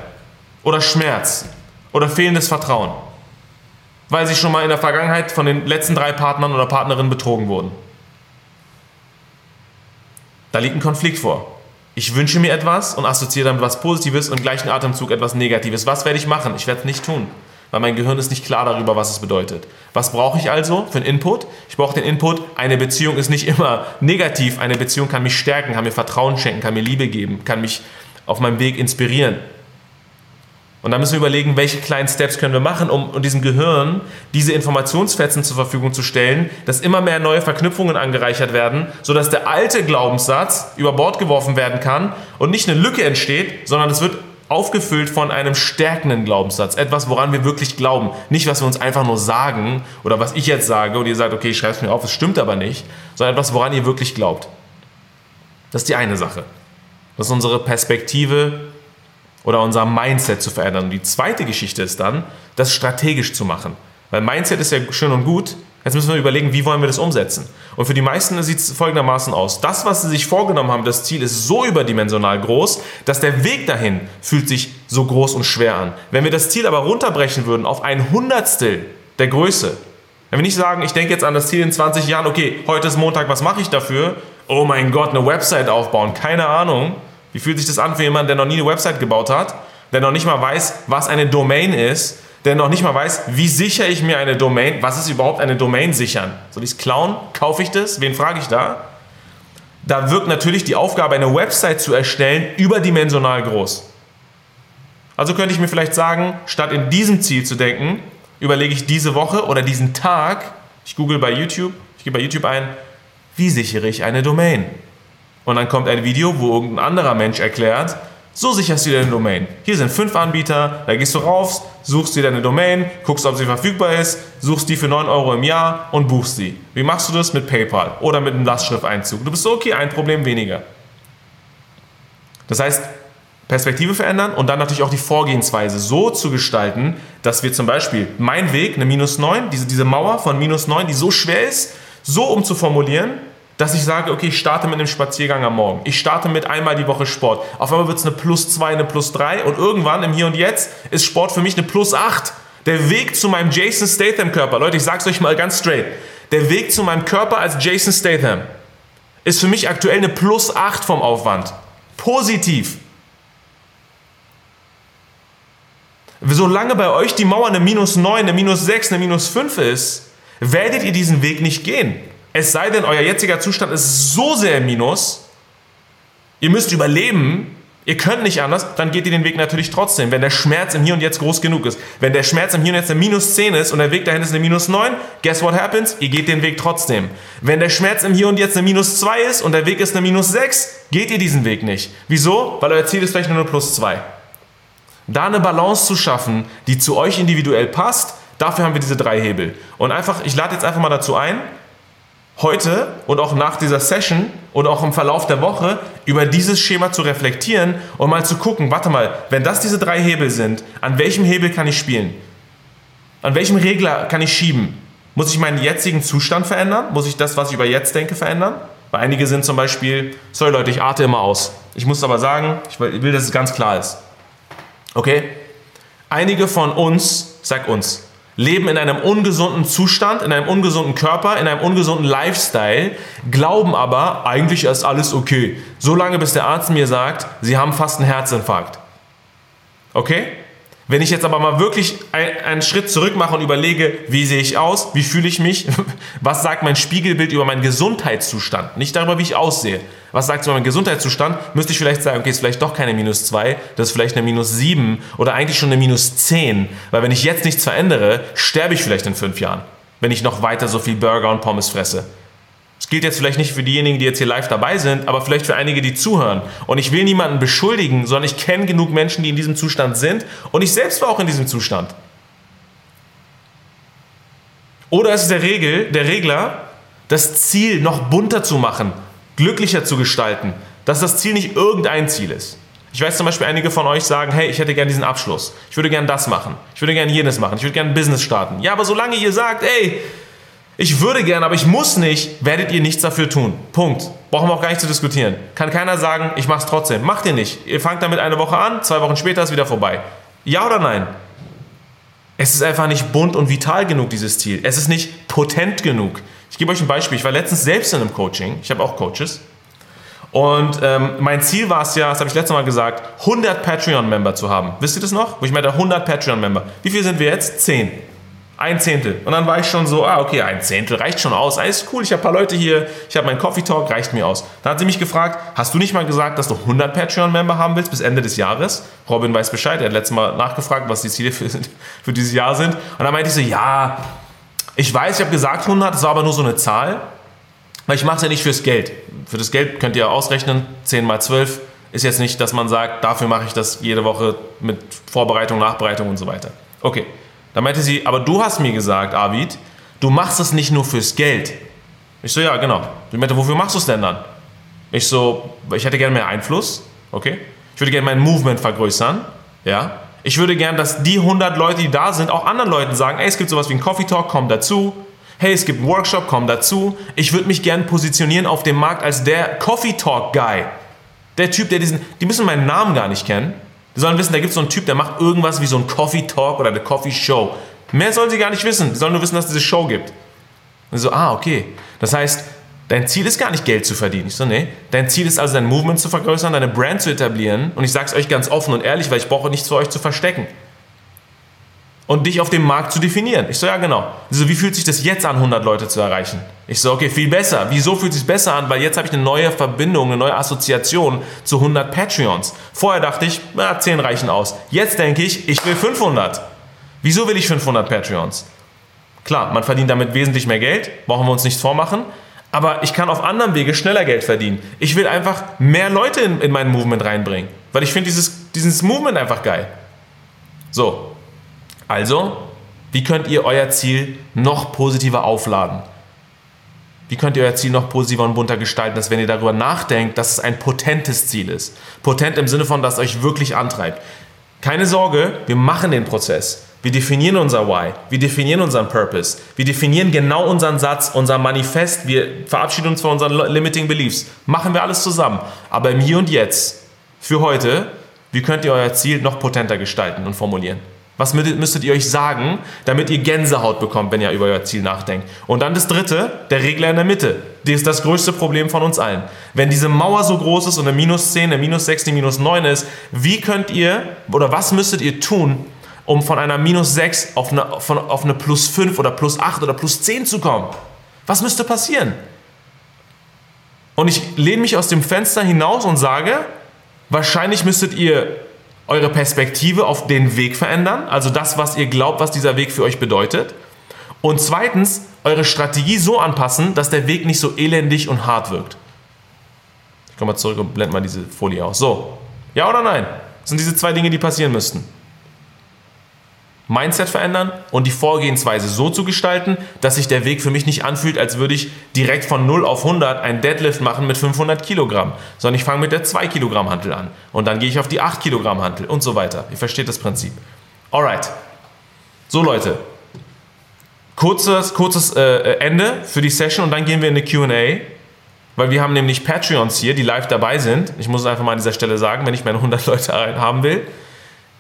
Oder Schmerz. Oder fehlendes Vertrauen. Weil sie schon mal in der Vergangenheit von den letzten drei Partnern oder Partnerinnen betrogen wurden. Da liegt ein Konflikt vor. Ich wünsche mir etwas und assoziiere damit was Positives und im gleichen Atemzug etwas Negatives. Was werde ich machen? Ich werde es nicht tun weil mein Gehirn ist nicht klar darüber, was es bedeutet. Was brauche ich also für einen Input? Ich brauche den Input, eine Beziehung ist nicht immer negativ, eine Beziehung kann mich stärken, kann mir Vertrauen schenken, kann mir Liebe geben, kann mich auf meinem Weg inspirieren. Und dann müssen wir überlegen, welche kleinen Steps können wir machen, um, um diesem Gehirn diese Informationsfetzen zur Verfügung zu stellen, dass immer mehr neue Verknüpfungen angereichert werden, sodass der alte Glaubenssatz über Bord geworfen werden kann und nicht eine Lücke entsteht, sondern es wird aufgefüllt von einem stärkenden Glaubenssatz. Etwas, woran wir wirklich glauben. Nicht, was wir uns einfach nur sagen oder was ich jetzt sage und ihr sagt, okay, ich schreibe es mir auf, es stimmt aber nicht, sondern etwas, woran ihr wirklich glaubt. Das ist die eine Sache. Das ist unsere Perspektive oder unser Mindset zu verändern. Und die zweite Geschichte ist dann, das strategisch zu machen. Weil Mindset ist ja schön und gut, Jetzt müssen wir überlegen, wie wollen wir das umsetzen. Und für die meisten sieht es folgendermaßen aus. Das, was sie sich vorgenommen haben, das Ziel ist so überdimensional groß, dass der Weg dahin fühlt sich so groß und schwer an. Wenn wir das Ziel aber runterbrechen würden auf ein Hundertstel der Größe, wenn wir nicht sagen, ich denke jetzt an das Ziel in 20 Jahren, okay, heute ist Montag, was mache ich dafür? Oh mein Gott, eine Website aufbauen, keine Ahnung. Wie fühlt sich das an für jemanden, der noch nie eine Website gebaut hat, der noch nicht mal weiß, was eine Domain ist, der noch nicht mal weiß, wie sichere ich mir eine Domain, was ist überhaupt eine Domain sichern? Soll ich es klauen? Kaufe ich das? Wen frage ich da? Da wirkt natürlich die Aufgabe, eine Website zu erstellen, überdimensional groß. Also könnte ich mir vielleicht sagen, statt in diesem Ziel zu denken, überlege ich diese Woche oder diesen Tag, ich google bei YouTube, ich gebe bei YouTube ein, wie sichere ich eine Domain? Und dann kommt ein Video, wo irgendein anderer Mensch erklärt, so sicherst du deine Domain. Hier sind fünf Anbieter, da gehst du rauf, suchst dir deine Domain, guckst, ob sie verfügbar ist, suchst die für 9 Euro im Jahr und buchst sie. Wie machst du das? Mit PayPal oder mit einem Lastschrifteinzug. Du bist so, okay, ein Problem weniger. Das heißt, Perspektive verändern und dann natürlich auch die Vorgehensweise so zu gestalten, dass wir zum Beispiel mein Weg, eine minus 9, diese, diese Mauer von minus 9, die so schwer ist, so umzuformulieren, dass ich sage, okay, ich starte mit einem Spaziergang am Morgen. Ich starte mit einmal die Woche Sport. Auf einmal wird es eine plus zwei, eine plus drei und irgendwann im Hier und Jetzt ist Sport für mich eine plus acht. Der Weg zu meinem Jason Statham Körper, Leute, ich sag's euch mal ganz straight. Der Weg zu meinem Körper als Jason Statham ist für mich aktuell eine plus acht vom Aufwand. Positiv. solange bei euch die Mauer eine minus 9, eine minus 6, eine minus 5 ist, werdet ihr diesen Weg nicht gehen. Es sei denn, euer jetziger Zustand ist so sehr im Minus, ihr müsst überleben, ihr könnt nicht anders, dann geht ihr den Weg natürlich trotzdem, wenn der Schmerz im Hier und Jetzt groß genug ist. Wenn der Schmerz im Hier und Jetzt eine minus 10 ist und der Weg dahin ist eine minus 9, guess what happens? Ihr geht den Weg trotzdem. Wenn der Schmerz im Hier und Jetzt eine minus 2 ist und der Weg ist eine minus 6, geht ihr diesen Weg nicht. Wieso? Weil euer Ziel ist vielleicht nur eine plus 2. Da eine Balance zu schaffen, die zu euch individuell passt, dafür haben wir diese drei Hebel. Und einfach, ich lade jetzt einfach mal dazu ein, heute und auch nach dieser Session und auch im Verlauf der Woche über dieses Schema zu reflektieren und mal zu gucken, warte mal, wenn das diese drei Hebel sind, an welchem Hebel kann ich spielen? An welchem Regler kann ich schieben? Muss ich meinen jetzigen Zustand verändern? Muss ich das, was ich über jetzt denke, verändern? Weil einige sind zum Beispiel, sorry Leute, ich arte immer aus. Ich muss aber sagen, ich will, dass es ganz klar ist. Okay? Einige von uns, sag uns, leben in einem ungesunden Zustand, in einem ungesunden Körper, in einem ungesunden Lifestyle, glauben aber, eigentlich ist alles okay. Solange bis der Arzt mir sagt, sie haben fast einen Herzinfarkt. Okay? Wenn ich jetzt aber mal wirklich einen Schritt zurück mache und überlege, wie sehe ich aus, wie fühle ich mich, *laughs* was sagt mein Spiegelbild über meinen Gesundheitszustand, nicht darüber, wie ich aussehe. Was sagt es über meinen Gesundheitszustand, müsste ich vielleicht sagen, okay, ist vielleicht doch keine minus 2, das ist vielleicht eine minus 7 oder eigentlich schon eine minus 10, weil wenn ich jetzt nichts verändere, sterbe ich vielleicht in fünf Jahren, wenn ich noch weiter so viel Burger und Pommes fresse. Das gilt jetzt vielleicht nicht für diejenigen, die jetzt hier live dabei sind, aber vielleicht für einige, die zuhören. Und ich will niemanden beschuldigen, sondern ich kenne genug Menschen, die in diesem Zustand sind. Und ich selbst war auch in diesem Zustand. Oder ist es der Regel, der Regler, das Ziel noch bunter zu machen, glücklicher zu gestalten, dass das Ziel nicht irgendein Ziel ist. Ich weiß zum Beispiel, einige von euch sagen, hey, ich hätte gerne diesen Abschluss. Ich würde gerne das machen. Ich würde gerne jenes machen. Ich würde gerne ein Business starten. Ja, aber solange ihr sagt, ey, ich würde gern, aber ich muss nicht, werdet ihr nichts dafür tun. Punkt. Brauchen wir auch gar nicht zu diskutieren. Kann keiner sagen, ich mach's trotzdem. Macht ihr nicht. Ihr fangt damit eine Woche an, zwei Wochen später ist wieder vorbei. Ja oder nein? Es ist einfach nicht bunt und vital genug, dieses Ziel. Es ist nicht potent genug. Ich gebe euch ein Beispiel. Ich war letztens selbst in einem Coaching. Ich habe auch Coaches. Und ähm, mein Ziel war es ja, das habe ich letztes Mal gesagt, 100 Patreon-Member zu haben. Wisst ihr das noch? Wo ich meinte, 100 Patreon-Member. Wie viel sind wir jetzt? 10. Ein Zehntel. Und dann war ich schon so, ah, okay, ein Zehntel reicht schon aus. Alles cool, ich habe ein paar Leute hier, ich habe meinen Coffee Talk, reicht mir aus. Dann hat sie mich gefragt, hast du nicht mal gesagt, dass du 100 Patreon-Member haben willst bis Ende des Jahres? Robin weiß Bescheid, er hat letztes Mal nachgefragt, was die Ziele für, *laughs* für dieses Jahr sind. Und dann meinte ich so, ja, ich weiß, ich habe gesagt 100, das war aber nur so eine Zahl, weil ich mache es ja nicht fürs Geld. Für das Geld könnt ihr ausrechnen, 10 mal 12 ist jetzt nicht, dass man sagt, dafür mache ich das jede Woche mit Vorbereitung, Nachbereitung und so weiter. Okay. Da meinte sie, aber du hast mir gesagt, Avid, du machst es nicht nur fürs Geld. Ich so, ja, genau. Sie meinte, wofür machst du es denn dann? Ich so, ich hätte gerne mehr Einfluss, okay? Ich würde gerne mein Movement vergrößern, ja? Ich würde gerne, dass die 100 Leute, die da sind, auch anderen Leuten sagen, ey, es gibt sowas wie einen Coffee Talk, komm dazu. Hey, es gibt einen Workshop, komm dazu. Ich würde mich gerne positionieren auf dem Markt als der Coffee Talk Guy. Der Typ, der diesen, die müssen meinen Namen gar nicht kennen. Die sollen wissen, da gibt es so einen Typ, der macht irgendwas wie so ein Coffee Talk oder eine Coffee Show. Mehr sollen sie gar nicht wissen. Sie sollen nur wissen, dass es diese Show gibt. Und so, ah, okay. Das heißt, dein Ziel ist gar nicht Geld zu verdienen. Ich so, nee. Dein Ziel ist also, dein Movement zu vergrößern, deine Brand zu etablieren. Und ich sage es euch ganz offen und ehrlich, weil ich brauche nichts für euch zu verstecken und dich auf dem Markt zu definieren. Ich so, ja genau. So, wie fühlt sich das jetzt an, 100 Leute zu erreichen? Ich so, okay, viel besser. Wieso fühlt es sich besser an? Weil jetzt habe ich eine neue Verbindung, eine neue Assoziation zu 100 Patreons. Vorher dachte ich, na, 10 reichen aus. Jetzt denke ich, ich will 500. Wieso will ich 500 Patreons? Klar, man verdient damit wesentlich mehr Geld, brauchen wir uns nichts vormachen. Aber ich kann auf anderem Wege schneller Geld verdienen. Ich will einfach mehr Leute in, in mein Movement reinbringen. Weil ich finde dieses, dieses Movement einfach geil. So, also, wie könnt ihr euer Ziel noch positiver aufladen? Wie könnt ihr euer Ziel noch positiver und bunter gestalten, dass wenn ihr darüber nachdenkt, dass es ein potentes Ziel ist? Potent im Sinne von, dass es euch wirklich antreibt. Keine Sorge, wir machen den Prozess. Wir definieren unser Why, wir definieren unseren Purpose, wir definieren genau unseren Satz, unser Manifest, wir verabschieden uns von unseren Limiting Beliefs. Machen wir alles zusammen. Aber im Hier und Jetzt, für heute, wie könnt ihr euer Ziel noch potenter gestalten und formulieren? Was müsstet ihr euch sagen, damit ihr Gänsehaut bekommt, wenn ihr über euer Ziel nachdenkt? Und dann das dritte, der Regler in der Mitte. Der ist das größte Problem von uns allen. Wenn diese Mauer so groß ist und eine minus 10, eine minus 6, eine minus 9 ist, wie könnt ihr oder was müsstet ihr tun, um von einer minus 6 auf eine, von, auf eine plus 5 oder plus 8 oder plus 10 zu kommen? Was müsste passieren? Und ich lehne mich aus dem Fenster hinaus und sage, wahrscheinlich müsstet ihr eure Perspektive auf den Weg verändern, also das, was ihr glaubt, was dieser Weg für euch bedeutet. Und zweitens, eure Strategie so anpassen, dass der Weg nicht so elendig und hart wirkt. Ich komme mal zurück und blende mal diese Folie aus. So, ja oder nein? Das sind diese zwei Dinge, die passieren müssten. Mindset verändern und die Vorgehensweise so zu gestalten, dass sich der Weg für mich nicht anfühlt, als würde ich direkt von 0 auf 100 einen Deadlift machen mit 500 Kilogramm, sondern ich fange mit der 2 Kilogramm Hantel an und dann gehe ich auf die 8 Kilogramm Hantel und so weiter. Ihr versteht das Prinzip. Alright. So Leute, kurzes, kurzes äh, Ende für die Session und dann gehen wir in eine Q&A, weil wir haben nämlich Patreons hier, die live dabei sind. Ich muss es einfach mal an dieser Stelle sagen, wenn ich meine 100 Leute *laughs* haben will.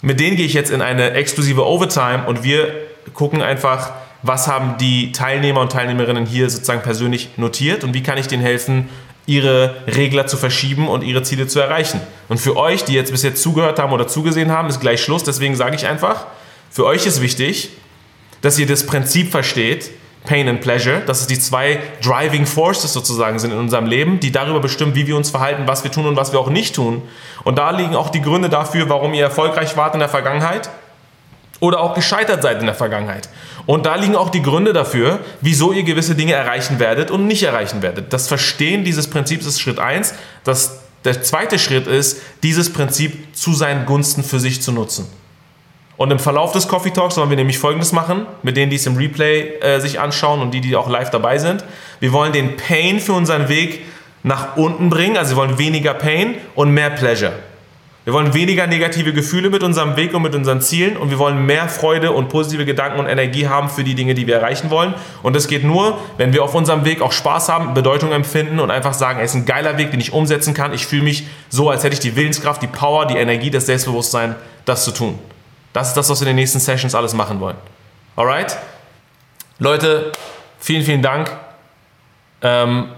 Mit denen gehe ich jetzt in eine exklusive Overtime und wir gucken einfach, was haben die Teilnehmer und Teilnehmerinnen hier sozusagen persönlich notiert und wie kann ich denen helfen, ihre Regler zu verschieben und ihre Ziele zu erreichen. Und für euch, die jetzt bis jetzt zugehört haben oder zugesehen haben, ist gleich Schluss. Deswegen sage ich einfach, für euch ist wichtig, dass ihr das Prinzip versteht, Pain and Pleasure, dass es die zwei Driving Forces sozusagen sind in unserem Leben, die darüber bestimmen, wie wir uns verhalten, was wir tun und was wir auch nicht tun. Und da liegen auch die Gründe dafür, warum ihr erfolgreich wart in der Vergangenheit oder auch gescheitert seid in der Vergangenheit. Und da liegen auch die Gründe dafür, wieso ihr gewisse Dinge erreichen werdet und nicht erreichen werdet. Das Verstehen dieses Prinzips ist Schritt 1. der zweite Schritt ist, dieses Prinzip zu seinen Gunsten für sich zu nutzen. Und im Verlauf des Coffee Talks wollen wir nämlich Folgendes machen, mit denen, die es im Replay äh, sich anschauen und die, die auch live dabei sind. Wir wollen den Pain für unseren Weg nach unten bringen, also wir wollen weniger Pain und mehr Pleasure. Wir wollen weniger negative Gefühle mit unserem Weg und mit unseren Zielen und wir wollen mehr Freude und positive Gedanken und Energie haben für die Dinge, die wir erreichen wollen. Und das geht nur, wenn wir auf unserem Weg auch Spaß haben, Bedeutung empfinden und einfach sagen, es ist ein geiler Weg, den ich umsetzen kann. Ich fühle mich so, als hätte ich die Willenskraft, die Power, die Energie, das Selbstbewusstsein, das zu tun. Das ist das, was wir in den nächsten Sessions alles machen wollen. Alright? Leute, vielen, vielen Dank. Ähm,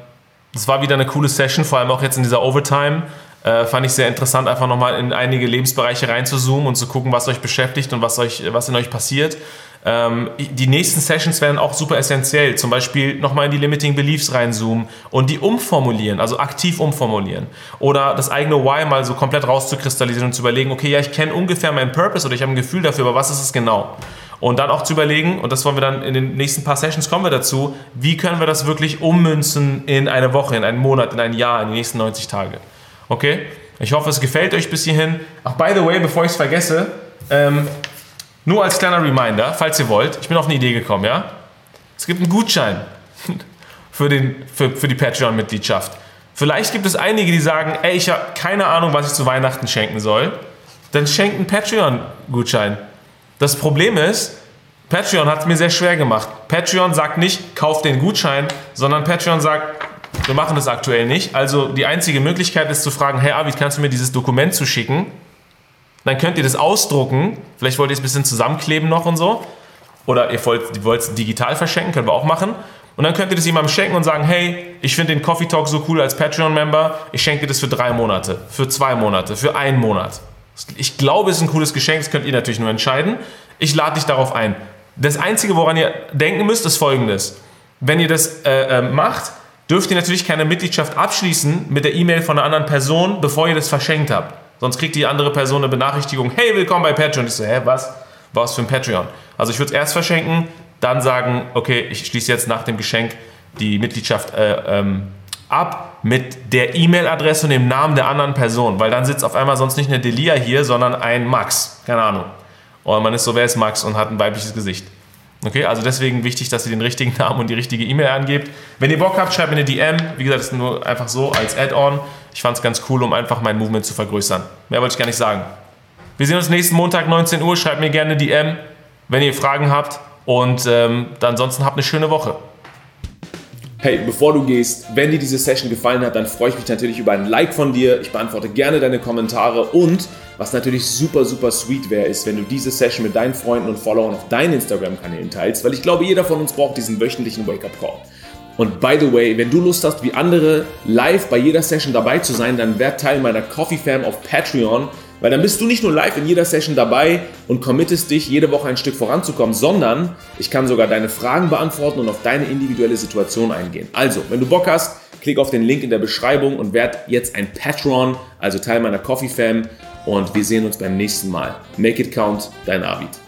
das war wieder eine coole Session, vor allem auch jetzt in dieser Overtime. Äh, fand ich sehr interessant, einfach nochmal in einige Lebensbereiche reinzuzoomen und zu gucken, was euch beschäftigt und was, euch, was in euch passiert. Ähm, die nächsten Sessions werden auch super essentiell. Zum Beispiel nochmal in die Limiting Beliefs reinzoomen und die umformulieren, also aktiv umformulieren. Oder das eigene Why mal so komplett rauszukristallisieren und zu überlegen, okay, ja, ich kenne ungefähr meinen Purpose oder ich habe ein Gefühl dafür, aber was ist es genau? Und dann auch zu überlegen, und das wollen wir dann in den nächsten paar Sessions kommen wir dazu, wie können wir das wirklich ummünzen in eine Woche, in einen Monat, in ein Jahr, in die nächsten 90 Tage. Okay? Ich hoffe, es gefällt euch bis hierhin. Ach, by the way, bevor ich es vergesse, ähm, nur als kleiner Reminder, falls ihr wollt, ich bin auf eine Idee gekommen, ja? Es gibt einen Gutschein *laughs* für, den, für, für die Patreon-Mitgliedschaft. Vielleicht gibt es einige, die sagen, ey, ich habe keine Ahnung, was ich zu Weihnachten schenken soll. Dann schenkt einen Patreon-Gutschein. Das Problem ist, Patreon hat es mir sehr schwer gemacht. Patreon sagt nicht, kauf den Gutschein, sondern Patreon sagt, wir machen das aktuell nicht. Also die einzige Möglichkeit ist zu fragen, hey Avid, kannst du mir dieses Dokument zuschicken? Dann könnt ihr das ausdrucken. Vielleicht wollt ihr es ein bisschen zusammenkleben noch und so. Oder ihr wollt, wollt es digital verschenken, können wir auch machen. Und dann könnt ihr das jemandem schenken und sagen, hey, ich finde den Coffee Talk so cool als Patreon-Member, ich schenke dir das für drei Monate, für zwei Monate, für einen Monat. Ich glaube, es ist ein cooles Geschenk, das könnt ihr natürlich nur entscheiden. Ich lade dich darauf ein. Das Einzige, woran ihr denken müsst, ist folgendes. Wenn ihr das äh, äh, macht, dürft ihr natürlich keine Mitgliedschaft abschließen mit der E-Mail von einer anderen Person, bevor ihr das verschenkt habt. Sonst kriegt die andere Person eine Benachrichtigung, hey, willkommen bei Patreon. Ich so, hä, was? Was für ein Patreon? Also ich würde es erst verschenken, dann sagen, okay, ich schließe jetzt nach dem Geschenk die Mitgliedschaft äh, ähm, ab mit der E-Mail-Adresse und dem Namen der anderen Person, weil dann sitzt auf einmal sonst nicht eine Delia hier, sondern ein Max. Keine Ahnung. Oder man ist so, wer ist Max und hat ein weibliches Gesicht. Okay, also deswegen wichtig, dass ihr den richtigen *laughs* Namen und die richtige E-Mail angebt. Wenn ihr Bock habt, schreibt mir eine DM. Wie gesagt, das ist nur einfach so als Add-on. Ich fand es ganz cool, um einfach mein Movement zu vergrößern. Mehr wollte ich gar nicht sagen. Wir sehen uns nächsten Montag 19 Uhr. Schreibt mir gerne eine DM, wenn ihr Fragen habt. Und ähm, ansonsten habt eine schöne Woche.
Hey, bevor du gehst, wenn dir diese Session gefallen hat, dann freue ich mich natürlich über ein Like von dir. Ich beantworte gerne deine Kommentare und was natürlich super, super sweet wäre, ist, wenn du diese Session mit deinen Freunden und Followern auf deinen Instagram-Kanälen teilst, weil ich glaube, jeder von uns braucht diesen wöchentlichen Wake-up-Call. Und by the way, wenn du Lust hast, wie andere live bei jeder Session dabei zu sein, dann werd Teil meiner Coffee Fam auf Patreon. Weil dann bist du nicht nur live in jeder Session dabei und committest dich, jede Woche ein Stück voranzukommen, sondern ich kann sogar deine Fragen beantworten und auf deine individuelle Situation eingehen. Also, wenn du Bock hast, klick auf den Link in der Beschreibung und werd jetzt ein Patron, also Teil meiner Coffee Fam und wir sehen uns beim nächsten Mal. Make it count, dein Arvid.